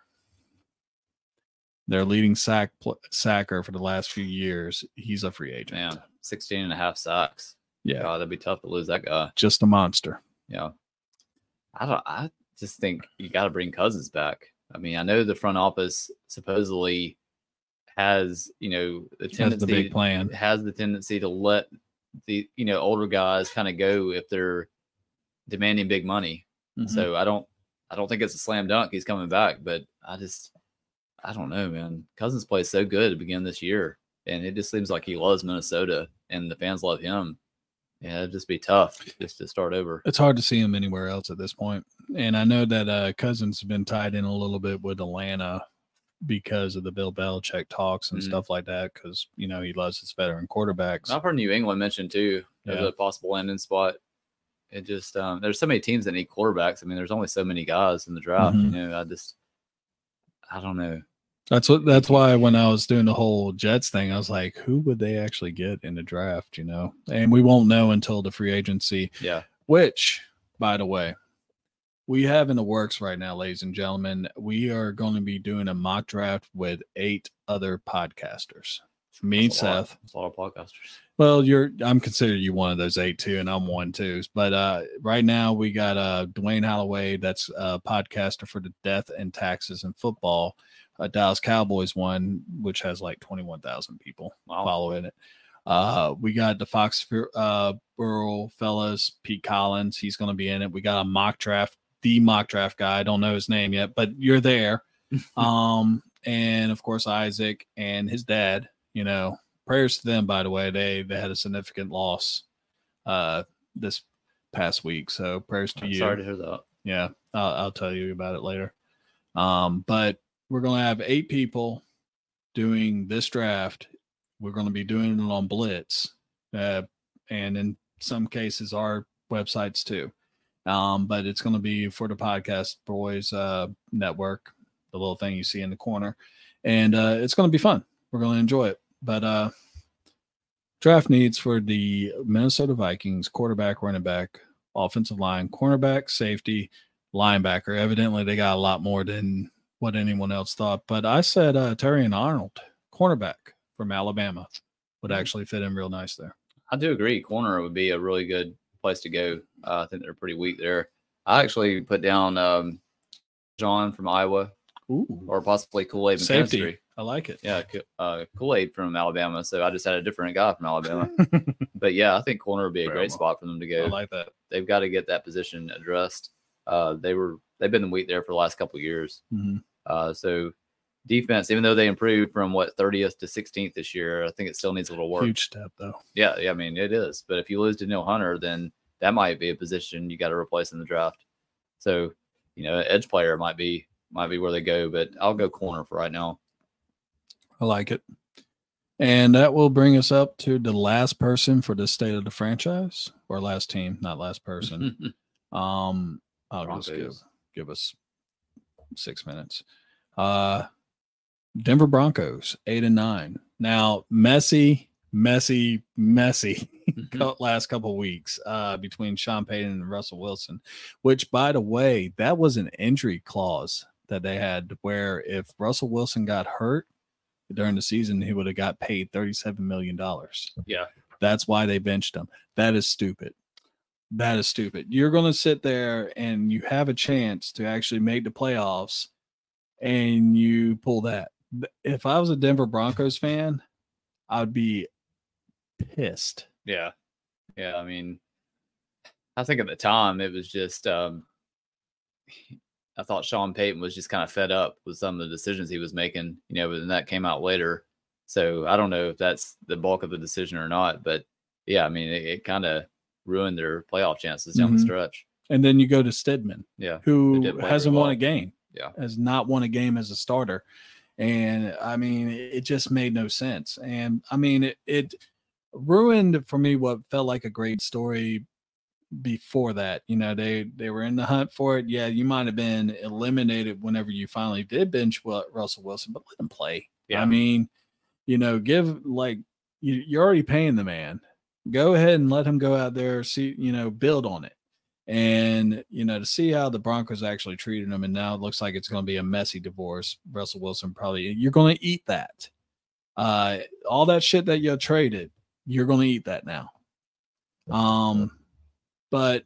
their leading sack pl- sacker for the last few years, he's a free agent. Man, 16 and a half sacks. Yeah, God, that'd be tough to lose that guy. just a monster. Yeah. I don't I just think you gotta bring Cousins back. I mean, I know the front office supposedly has, you know, the tendency the big plan. has the tendency to let the you know older guys kind of go if they're demanding big money. Mhm. So I don't I don't think it's a slam dunk he's coming back, but I just I don't know, man. Cousins plays so good to begin this year, and it just seems like he loves Minnesota, and the fans love him. Yeah, it'd just be tough just to start over. it's hard to see him anywhere else at this point. And I know that uh, Cousins has been tied in a little bit with Atlanta because of the Bill Belichick talks and Mhm. stuff like that. Because you know he loves his veteran quarterbacks. I've heard New England mentioned too as Yeah. a possible landing spot. It just um, there's so many teams that need quarterbacks. I mean, there's only so many guys in the draft. Mhm. You know, I just I don't know. That's what. That's why when I was doing the whole Jets thing, I was like, who would they actually get in the draft? You know, and we won't know until the free agency. Yeah, Which, by the way, we have in the works right now, ladies and gentlemen. We are going to be doing a mock draft with eight other podcasters. Me and That's a lot. Seth. That's a lot of podcasters. Well, you're I'm considering you one of those eight too, and I'm one too. But uh right now we got uh Dwayne Holloway, that's a podcaster for the death and taxes and football. Uh, Dallas Cowboys one, which has like 21,000 people Wow. following it. Uh, we got the Fox uh, fellas, Pete Collins. He's going to be in it. We got a mock draft, the mock draft guy. I don't know his name yet, but you're there. um, and of course Isaac and his dad. You know, prayers to them. By the way, they they had a significant loss uh this past week. So prayers to I'm you. sorry to hear that. Yeah, I'll, I'll tell you about it later. Um, but we're going to have eight people doing this draft. We're going to be doing it on Blitz, uh, and in some cases, our websites too. Um, but it's going to be for the podcast boys uh, network, the little thing you see in the corner, and uh, it's going to be fun. We're going to enjoy it. But uh, draft needs for the Minnesota Vikings quarterback, running back, offensive line, cornerback, safety, linebacker. Evidently, they got a lot more than what anyone else thought. But I said uh, Terrion Arnold, cornerback from Alabama, would Mhm. actually fit in real nice there. I do agree. Corner would be a really good place to go. Uh, I think they're pretty weak there. I actually put down um, John from Iowa Ooh, or possibly Kool Aid safety. McKinstry. I like it. Yeah, Ko- uh, Kool Aid from Alabama. So I just had a different guy from Alabama. but yeah, I think corner would be a Very great well. spot for them to go. I like that. They've got to get that position addressed. Uh, they were they've been the weak there for the last couple of years. Mhm. Uh, so defense, even though they improved from what 30th to 16th this year, I think it still needs a little work. Huge step though. Yeah, yeah, I mean it is. But if you lose to Neil Hunter, then that might be a position you got to replace in the draft. So, you know, edge player might be might be where they go, but I'll go corner for right now. I like it. And that will bring us up to the last person for the state of the franchise, or last team, not last person. Um, I'll just give Broncos. give us six minutes. Uh, Denver Broncos eight and nine. Now messy, messy, messy. cou- last couple weeks uh, between Sean Payton and Russell Wilson, which by the way, that was an injury clause that they had where if Russell Wilson got hurt during the season, he would have got paid $37 million. yeah, That's why they benched him. That is stupid. That is stupid. You're going to sit there and you have a chance to actually make the playoffs and you pull that. If I was a Denver Broncos fan, I'd be pissed. yeah, yeah. I mean, I think at the time it was just um, I thought Sean Payton was just kind of fed up with some of the decisions he was making, you know, but then that came out later. So I don't know if that's the bulk of the decision or not, but yeah, I mean, it, it kind of ruined their playoff chances down Mhm. the stretch. And then you go to Stidham, Yeah. who hasn't won well. a game. Yeah. Has not won a game as a starter. And I mean, it just made no sense. And I mean, it, it ruined for me what felt like a great story before that. You know, they they were in the hunt for it. Yeah, you might have been eliminated whenever you finally did bench Russell Wilson, but let him play. Yeah. I mean, you know, give like you, you're already paying the man. Go ahead and let him go out there, see, you know, build on it. And, you know, to see how the Broncos actually treated him, and now it looks like it's going to be a messy divorce. Russell Wilson probably, you're going to eat that. Uh, all that shit that you traded, you're going to eat that now. Um, but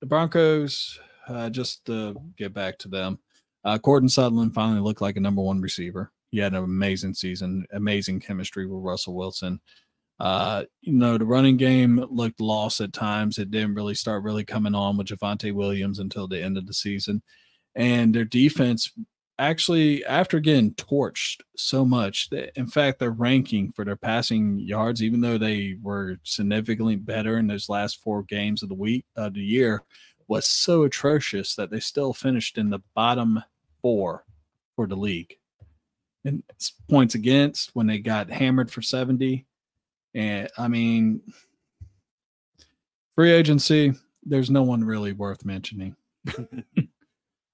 the Broncos, uh, just to get back to them, uh, Courtland Sutton finally looked like a number one receiver. He had an amazing season, amazing chemistry with Russell Wilson. Uh, you know, the running game looked lost at times. It didn't really start really coming on with Javonte Williams until the end of the season. And their defense actually, after getting torched so much, that in fact, their ranking for their passing yards, even though they were significantly better in those last four games of the week of the year, was so atrocious that they still finished in the bottom four for the league. And points against when they got hammered for 70. And I mean, free agency, there's no one really worth mentioning.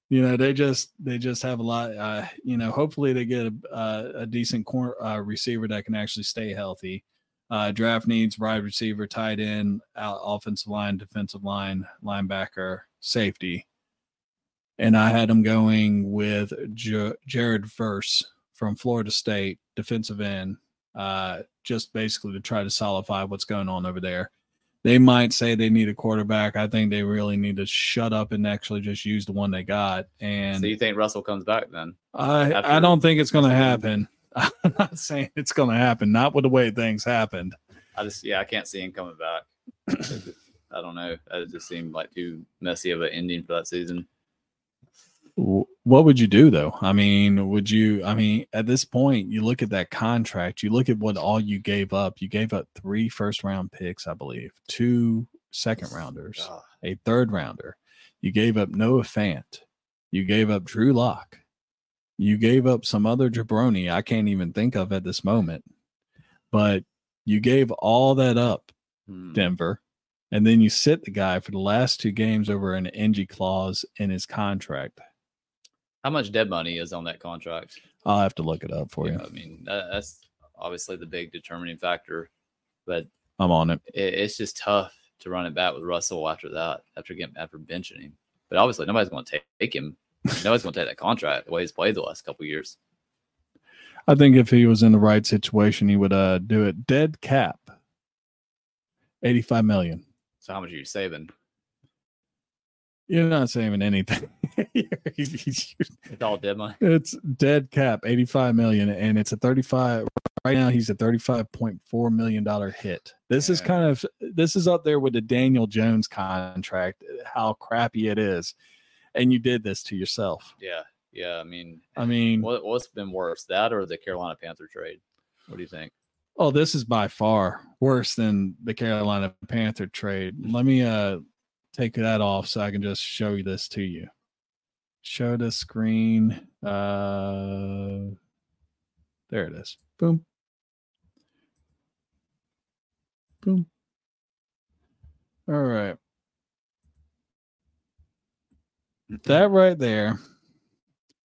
you know, they just they just have a lot. Uh, you know, hopefully they get a, a decent corner uh, receiver that can actually stay healthy. Uh, draft needs wide receiver, tight end, offensive line, defensive line, linebacker, safety. And I had him going with J- Jared Verse from Florida State, defensive end, uh, just basically to try to solidify what's going on over there. They might say they need a quarterback. I think they really need to shut up and actually just use the one they got. And so you think Russell comes back then? I I don't think it's going to happen. I'm not saying it's going to happen. Not with the way things happened. I just yeah, I can't see him coming back. I don't know. It just seemed like too messy of an ending for that season. What would you do though? I mean, would you? I mean, at this point, you look at that contract. You look at what all you gave up. You gave up three first round picks, I believe, two second rounders, a third rounder. You gave up Noah Fant. You gave up Drew Lock. You gave up some other jabroni I can't even think of at this moment. But you gave all that up, hmm. Denver, and then you sit the guy for the last two games over an NG clause in his contract. How much dead money is on that contract? I'll have to look it up for yeah, you. I mean, that's obviously the big determining factor, but I'm on it. it. It's just tough to run it back with Russell after that, after getting after benching him. But obviously, nobody's going to take him. nobody's going to take that contract the way he's played the last couple years. I think if he was in the right situation, he would uh, do it. Dead cap, eighty-five million. So how much are you saving? You're not saving anything. it's all dead money. It's dead cap, 85 million, and it's a 35. Right now, he's a 35.4 million dollar hit. This yeah. is kind of this is up there with the Daniel Jones contract. How crappy it is, and you did this to yourself. Yeah, yeah. I mean, I mean, what, what's been worse, that or the Carolina Panther trade? What do you think? Oh, this is by far worse than the Carolina Panther trade. Let me uh take that off so I can just show you this to you. Show the screen. Uh, there it is. Boom. Boom. All right. That right there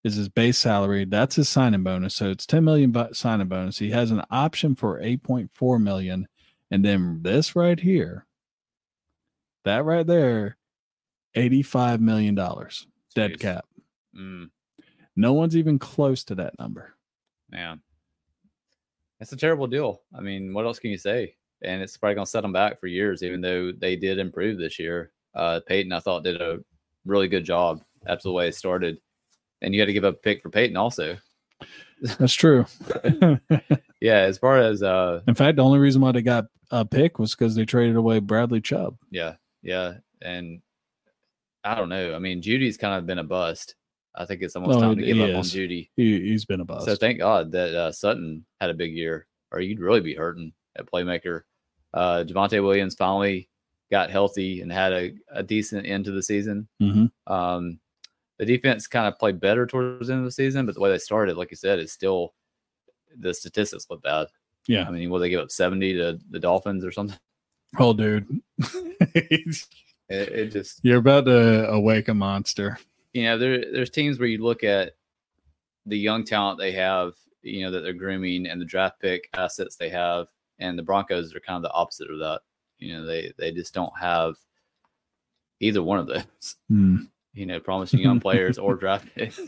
is his base salary. That's his signing bonus. So it's 10 million signing bonus. He has an option for 8.4 million. And then this right here that right there, $85 million dead cap. Mm. No one's even close to that number. Man, that's a terrible deal. I mean, what else can you say? And it's probably going to set them back for years, even though they did improve this year. Uh, Payton, I thought, did a really good job after the way it started. And you had to give up a pick for Payton also. That's true. yeah, as far as uh in fact, the only reason why they got a pick was because they traded away Bradley Chubb. Yeah, yeah, and I don't know. I mean, Jeudy's kind of been a bust. I think it's almost time to give up is. on Jeudy. He, has been a bust. So thank God that uh, Sutton had a big year, or you'd really be hurting at playmaker. Uh, Javonte Williams finally got healthy and had a, a decent end to the season. Mm-hmm. Um, the defense kind of played better towards the end of the season, but the way they started, like you said, is still the statistics look bad. Yeah. I mean, will they give up 70 to the Dolphins or something? Oh, dude. it, it, just you're about to awake a monster. You know, there there's teams where you look at the young talent they have, you know, that they're grooming and the draft pick assets they have, and the Broncos are kind of the opposite of that. You know, they they just don't have either one of those. Mm. You know, promising young players or draft picks.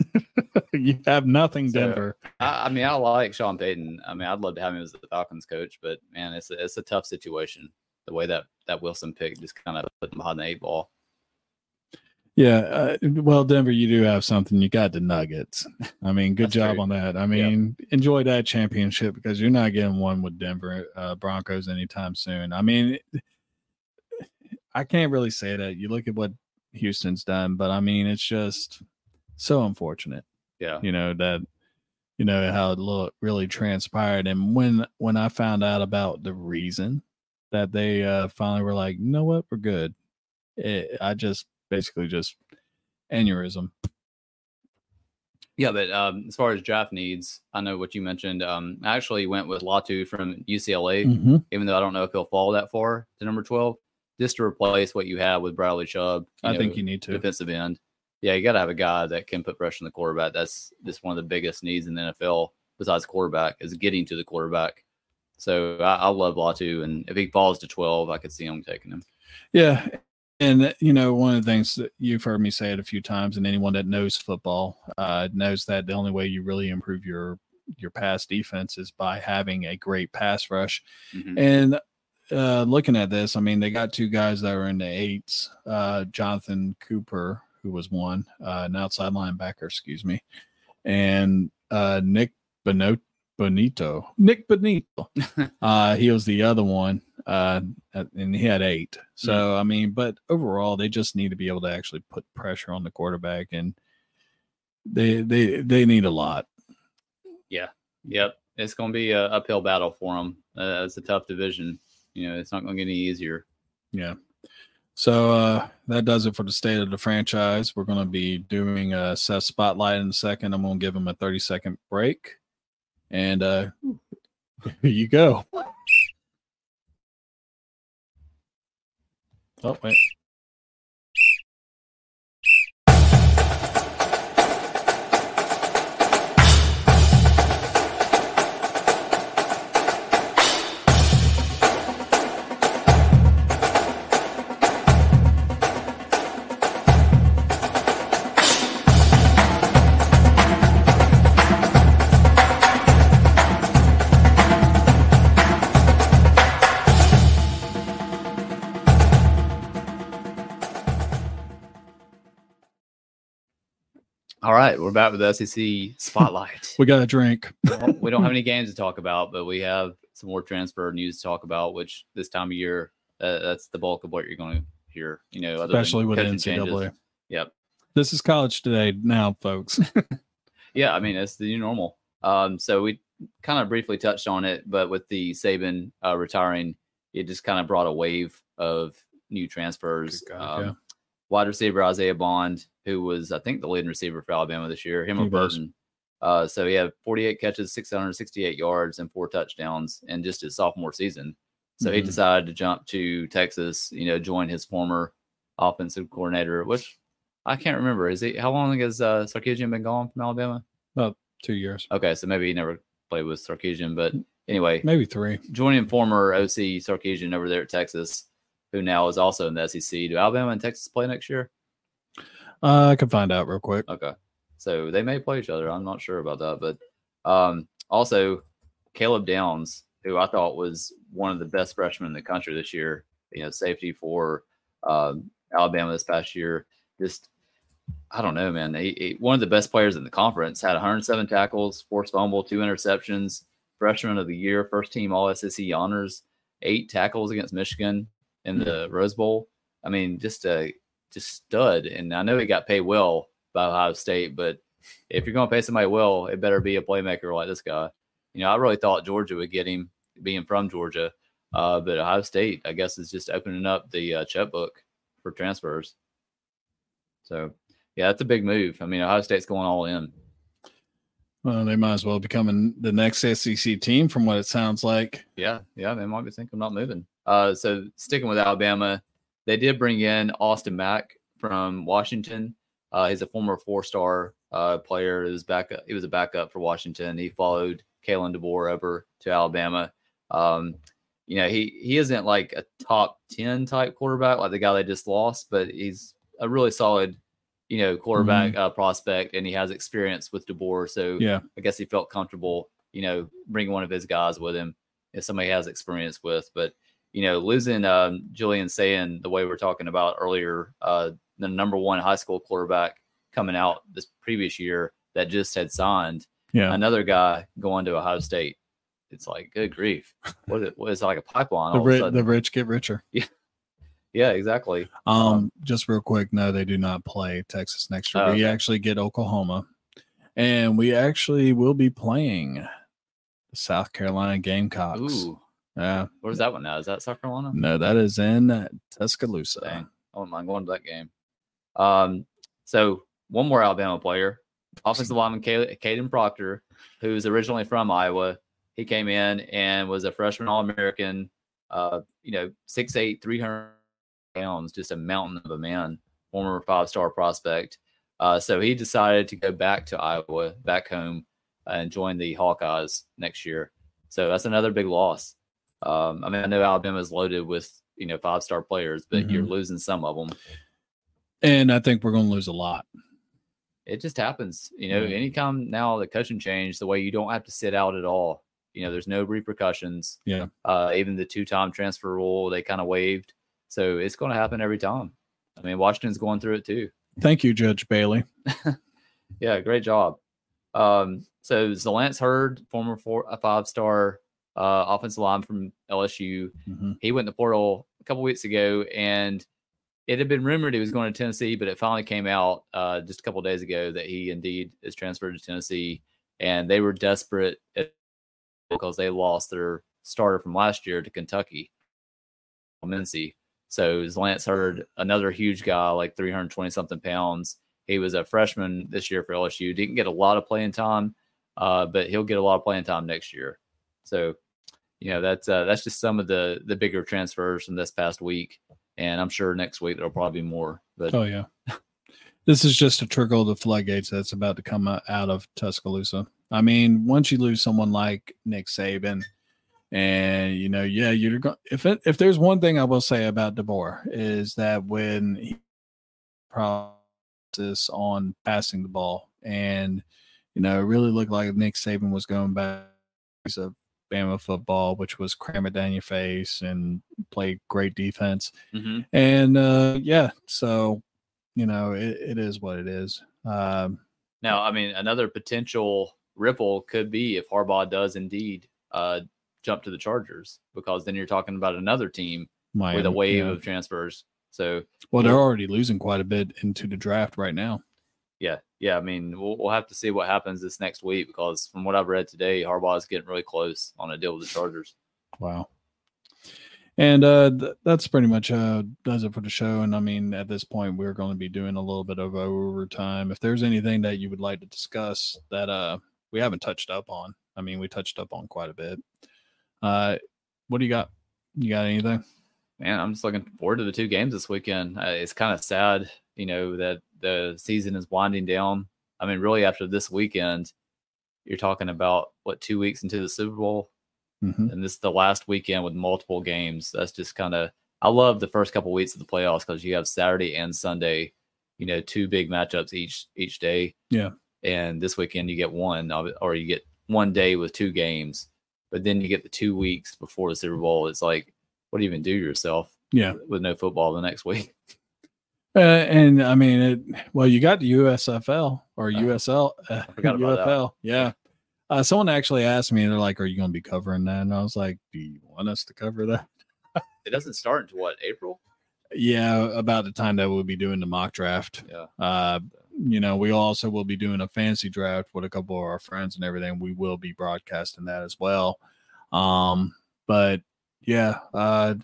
you have nothing, Denver. So, I, I, mean, I like Sean Payton. I mean, I'd love to have him as the Falcons coach, but man, it's a, it's a tough situation the way that that Wilson pick just kind of put them behind the eight ball. Yeah, uh, well, Denver, you do have something. You got the Nuggets. I mean, good That's job true. on that. I mean, enjoy that championship because you're not getting one with Denver uh, Broncos anytime soon. I mean, I can't really say that. You look at what Houston's done, but I mean, it's just so unfortunate. Yeah. you know that you know how it look really transpired and when when i found out about the reason that they uh finally were like you know what we're good it, i just basically just aneurysm Yeah, but um, as far as draft needs, I know what you mentioned. Um, I actually went with Latu from UCLA, Mhm. even though I don't know if he'll fall that far to number 12, just to replace what you have with Bradley Chubb. i know, think you need to defensive end. Yeah, you got to have a guy that can put pressure on the quarterback. That's just one of the biggest needs in the NFL besides quarterback is getting to the quarterback. So I, I love Latu, and if he falls to 12, I could see him taking him. yeah and you know one of the things that you've heard me say it a few times and anyone that knows football uh knows that the only way you really improve your your pass defense is by having a great pass rush Mhm. And uh, looking at this, I mean, they got two guys that were in the eights. Uh, Jonathan Cooper, who was one, uh, an outside linebacker, excuse me, and uh, Nik Bonitto. Bonitto, Nik Bonitto. uh, he was the other one, uh, and he had eight. So I mean, but overall, they just need to be able to actually put pressure on the quarterback, and they they they need a lot. Yeah. Yep, it's going to be a uphill battle for them. Uh, it's a tough division. You know, it's not going to get any easier. Yeah. So uh, that does it for the state of the franchise. We're going to be doing a Seth spotlight in a second. I'm going to give him a 30 second break. And uh, here you go. Oh, wait. All right, we're back with the SEC spotlight. We got a drink. Well, we don't have any games to talk about, but we have some more transfer news to talk about. Which this time of year, uh, that's the bulk of what you're going to hear. You know, other especially with NCAA. changes. Yep. This is college today now, folks. Yeah, I mean it's the new normal. Um, so we kind of briefly touched on it, but with the Saban uh, retiring, it just kind of brought a wave of new transfers. God, Um, yeah. Wide receiver Isaiah Bond, who was I think the leading receiver for Alabama this year, him He or. Burton. Uh, so he had 48 catches, 668 yards, and four touchdowns in just his sophomore season. So he Mhm. decided to jump to Texas, you know, join his former offensive coordinator, which I can't remember. Is he how long has uh, Sarkisian been gone from Alabama? About Two years, Okay, so maybe he never played with Sarkisian, but anyway, maybe three. joining former OC Sarkisian over there at Texas, who now is also in the SEC. Do Alabama and Texas play next year? Uh, I can find out real quick. Okay, so they may play each other. I'm not sure about that, but um, also Caleb Downs, who I thought was one of the best freshmen in the country this year. You know, safety for um, Alabama this past year. Just I don't know, man. He, he- one of the best players in the conference had 107 tackles, forced fumble, two interceptions. Freshman of the year, first team All SEC honors, eight tackles against Michigan in the Rose Bowl. I mean, just a just stud. And I know he got paid well by Ohio State, but if you're going to pay somebody well, it better be a playmaker like this guy. You know, I really thought Georgia would get him, being from Georgia, uh, but Ohio State, I guess, is just opening up the uh, checkbook for transfers. So, yeah, that's a big move. I mean, Ohio State's going all in. Well, they might as well become the next SEC team, from what it sounds like. Yeah, yeah, they might be thinking about moving. Uh, so sticking with Alabama, they did bring in Austin Mack from Washington. Uh, he's a former four-star uh, player. He was back. He was a backup for Washington. He followed Kalen DeBoer over to Alabama. Um, you know, he he isn't like a top ten type quarterback like the guy they just lost, but he's a really solid, you know, quarterback uh, prospect, and he has experience with DeBoer. So Yeah. I guess he felt comfortable, you know, bringing one of his guys with him if somebody has experience with. But you know, losing um, Julian Sayin the way we are talking about earlier uh, the number one high school quarterback coming out this previous year that just had signed. Yeah. Another guy going to Ohio State. It's like, good grief. What is, what is it like a pipeline? The, ri- the rich get richer. yeah, Yeah, exactly. Um, just real quick, no, they do not play Texas next year. Oh, We actually get Oklahoma, and we actually will be playing the South Carolina Gamecocks. Ooh, Yeah, where's that one now? Is that South Carolina? no, that is in Tuscaloosa. Dang. I wouldn't mind going to that game. Um, so one more Alabama player, offensive lineman Ca- Kadyn Proctor, who's originally from Iowa. He came in and was a freshman All American. Uh, you know, 6'8", 300 pounds, just a mountain of a man, former five star prospect. Uh, so he decided to go back to Iowa, back home, and join the Hawkeyes next year. So that's another big loss. Um, I mean, I know Alabama's loaded with you know five star players, but you're losing some of them. And I think we're going to lose a lot. It just happens, you know. Yeah. Anytime now the coaching change, the way you don't have to sit out at all. You know, there's no repercussions. Yeah. Uh, even the two time transfer rule, they kind of waived. So it's going to happen every time. I mean, Washington's going through it too. Thank you, Judge Bailey. Yeah, great job. Um, so Zalance Heard, former four, a five star uh, offensive line from LSU, Mhm. he went in the portal a couple weeks ago, and it had been rumored he was going to Tennessee, but it finally came out uh, just a couple days ago that he indeed is transferred to Tennessee, and they were desperate because they lost their starter from last year to Kentucky, Mincey. So Lance Hurd, another huge guy, like 320 something pounds. He was a freshman this year for LSU. Didn't get a lot of playing time, uh, but he'll get a lot of playing time next year. So, you know, that's uh, that's just some of the the bigger transfers from this past week, and I'm sure next week there'll probably be more. But Oh yeah. This is just a trickle of the floodgates that's about to come out of Tuscaloosa. I mean, once you lose someone like Nick Saban, and you know, yeah, you're going. If it, if there's one thing I will say about DeBoer is that when he process on passing the ball, and you know, it really looked like Nick Saban was going back Bama football, which was cram it down your face and play great defense. Mhm. And uh, yeah, so you know, it, it is what it is. Um, now, I mean, another potential ripple could be if Harbaugh does indeed uh, jump to the Chargers, because then you're talking about another team with a wave yeah. of transfers. So well, they're already losing quite a bit into the draft right now. Yeah, yeah. I mean, we'll, we'll have to see what happens this next week because from what I've read today, Harbaugh is getting really close on a deal with the Chargers. Wow. And uh, th- that's pretty much uh, does it for the show. And I mean, at this point, we're going to be doing a little bit of overtime. If there's anything that you would like to discuss that uh, we haven't touched up on, I mean, we touched up on quite a bit. Uh, what do you got? You got anything? Man, I'm just looking forward to the two games this weekend. Uh, it's kind of sad, you know, that the season is winding down. I mean, really, after this weekend, you're talking about what two weeks into the Super Bowl, Mhm. and this is the last weekend with multiple games. That's just kind of. I love the first couple weeks of the playoffs because you have Saturday and Sunday, you know, two big matchups each each day. Yeah. And this weekend you get one, or you get one day with two games, but then you get the two weeks before the Super Bowl. It's like, what do you even do to yourself? Yeah. with no football the next week. Uh, and I mean, it, well, you got the USFL or USL, uh, forgot about that. UFL. Yeah. Uh, someone actually asked me, they're like, "Are you going to be covering that?" And I was like, "Do you want us to cover that?" It doesn't start until what April? Yeah, about the time that we'll be doing the mock draft. Yeah. Uh, you know, we also will be doing a fancy draft with a couple of our friends and everything. We will be broadcasting that as well. Um, but yeah, uh,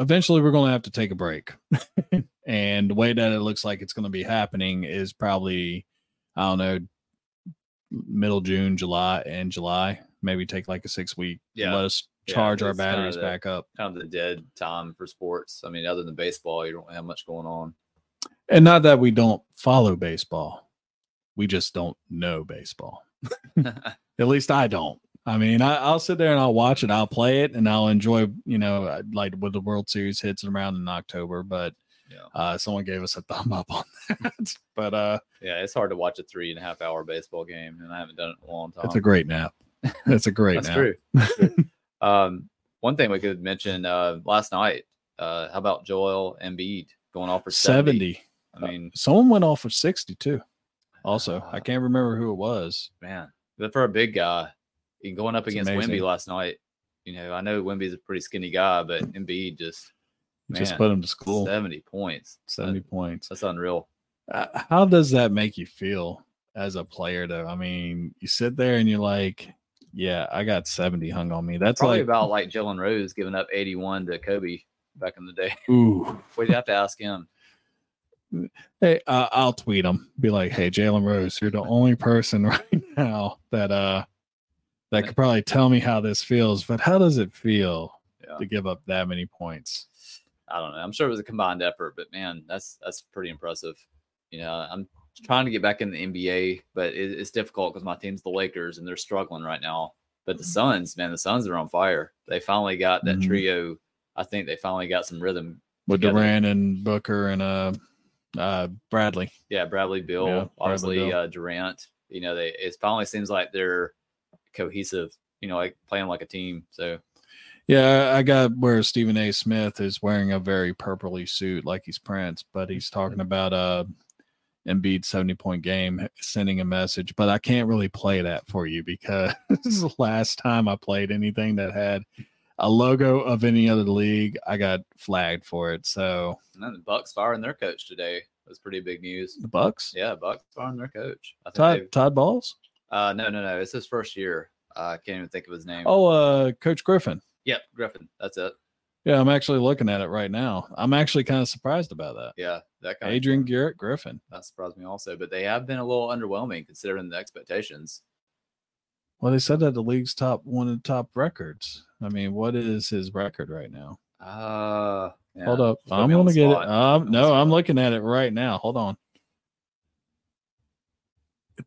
eventually we're going to have to take a break. and the way that it looks like it's going to be happening is probably, I don't know, middle June, July, and July. Maybe take like a six week. Yeah. Let us Yeah, charge our it's kinda batteries the- back up. Kind of the dead time for sports. I mean, other than baseball, you don't have much going on. And not that we don't follow baseball, we just don't know baseball. At least I don't. I mean, I, I'll sit there and I'll watch it, I'll play it, and I'll enjoy, you know, uh, like with the World Series hits around in October. But yeah, uh, someone gave us a thumb up on that. but uh, yeah, it's hard to watch a three and a half hour baseball game, and I haven't done it in a long time. it's a great nap. It's a great That's nap. true. That's true. um, one thing we could mention uh, last night. Uh, how about Joel Embiid? going off for 70. 70. I mean, Someone went off for 60 too. Also, uh, I can't remember who it was. man, but for a big guy, going up It's against amazing. Wemby last night. You know, I know Wemby's a pretty skinny guy, but Embiid just Just put him to school. 70 points. 70 That- points. That's unreal. Uh, how does that make you feel as a player though? I mean, you sit there and you're like, yeah, I got 70 hung on me. That's Probably like, about like Jalen Rose giving up 81 to Kobe back in the day. ooh. We'd have to ask him. Hey, uh, I'll tweet him. Be like, hey, Jalen Rose, you're the only person right now that uh that could probably tell me how this feels. But how does it feel Yeah. to give up that many points? I don't know. I'm sure it was a combined effort, but man, that's that's pretty impressive. You know, I'm trying to get back in the NBA, but it, it's difficult because my team's the Lakers and they're struggling right now. But the Suns, man, the Suns are on fire. They finally got that Mhm. trio. I think they finally got some rhythm. With Together. Durant and Booker and uh uh Bradley. Yeah, Bradley, Bill, Yeah, Bradley obviously Beal. Uh, Durant. You know, they it finally seems like they're cohesive. You know, like playing like a team. So Yeah, I got where Stephen A. Smith is wearing a very purpley suit like he's Prince, but he's talking about uh Embiid 70 point game, sending a message. But I can't really play that for you because the last time I played anything that had a logo of any other league, I got flagged for it. So and the Bucks firing their coach today. That's pretty big news. the Bucks, Yeah, Bucks firing their coach. I think Todd Todd Balls. Uh, no, no, no. It's his first year. Uh, I can't even think of his name. Oh, uh, Coach Griffin. yep, Griffin. That's it. Yeah, I'm actually looking at it right now. I'm actually kind of surprised about that. Yeah, that kind Adrian Of, Garrett Griffin. that surprised me also. But they have been a little underwhelming considering the expectations. Well, they said that the league's top one of the top records. I mean, what is his record right now? Uh, yeah, Hold up. put I'm gonna get it. spot. Put Um, no, I'm looking at it right now. Hold on.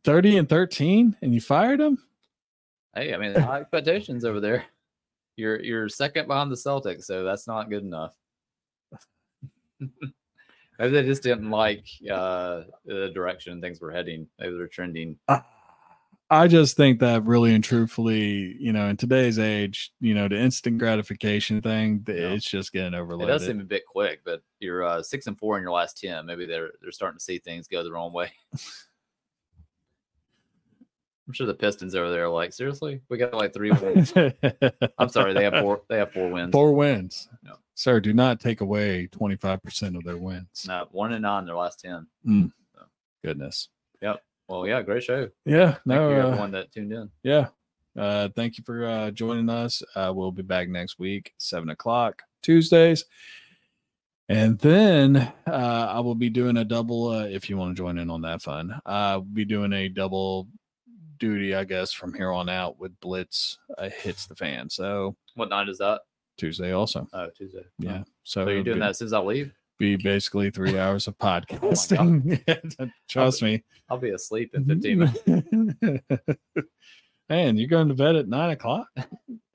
30 and 13, and you fired him? Hey, I mean, high expectations over there. You're you're second behind the Celtics, so that's not good enough. Maybe they just didn't like uh, the direction things were heading. Maybe they're trending. I just think that really and truthfully, you know, in today's age, you know, the instant gratification thing, th- Yeah. it's just getting overloaded. It does seem a bit quick, but you're uh, six and four in your last ten. Maybe they're they're starting to see things go the wrong way. I'm sure the Pistons over there are like, seriously, we got like three wins. I'm sorry, they have four. They have four wins. Four wins. No. Sir, do not take away 25% of their wins. No, one and nine their last ten. Goodness. Yep. Well, yeah, great show. Yeah. Thank No, you uh, everyone that tuned in. yeah uh thank you for uh joining us uh we'll be back next week seven o'clock tuesdays and then uh i will be doing a double uh if you want to join in on that fun uh, i'll be doing a double duty i guess from here on out with blitz uh, hits the fan so What night is that? tuesday also Oh, Tuesday. yeah Oh. so, So you're doing be, that as soon as I leave? be basically three hours of podcasting trust me I'll be asleep in 15 minutes. Man, you're going to bed at nine o'clock?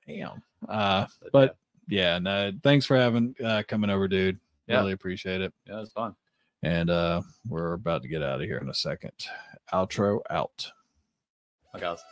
Damn. Uh, but yeah, no, thanks for having uh coming over, dude. Yeah. Really appreciate it. yeah, it's fun. And uh we're about to get out of here in a second. Outro out. Bye, guys.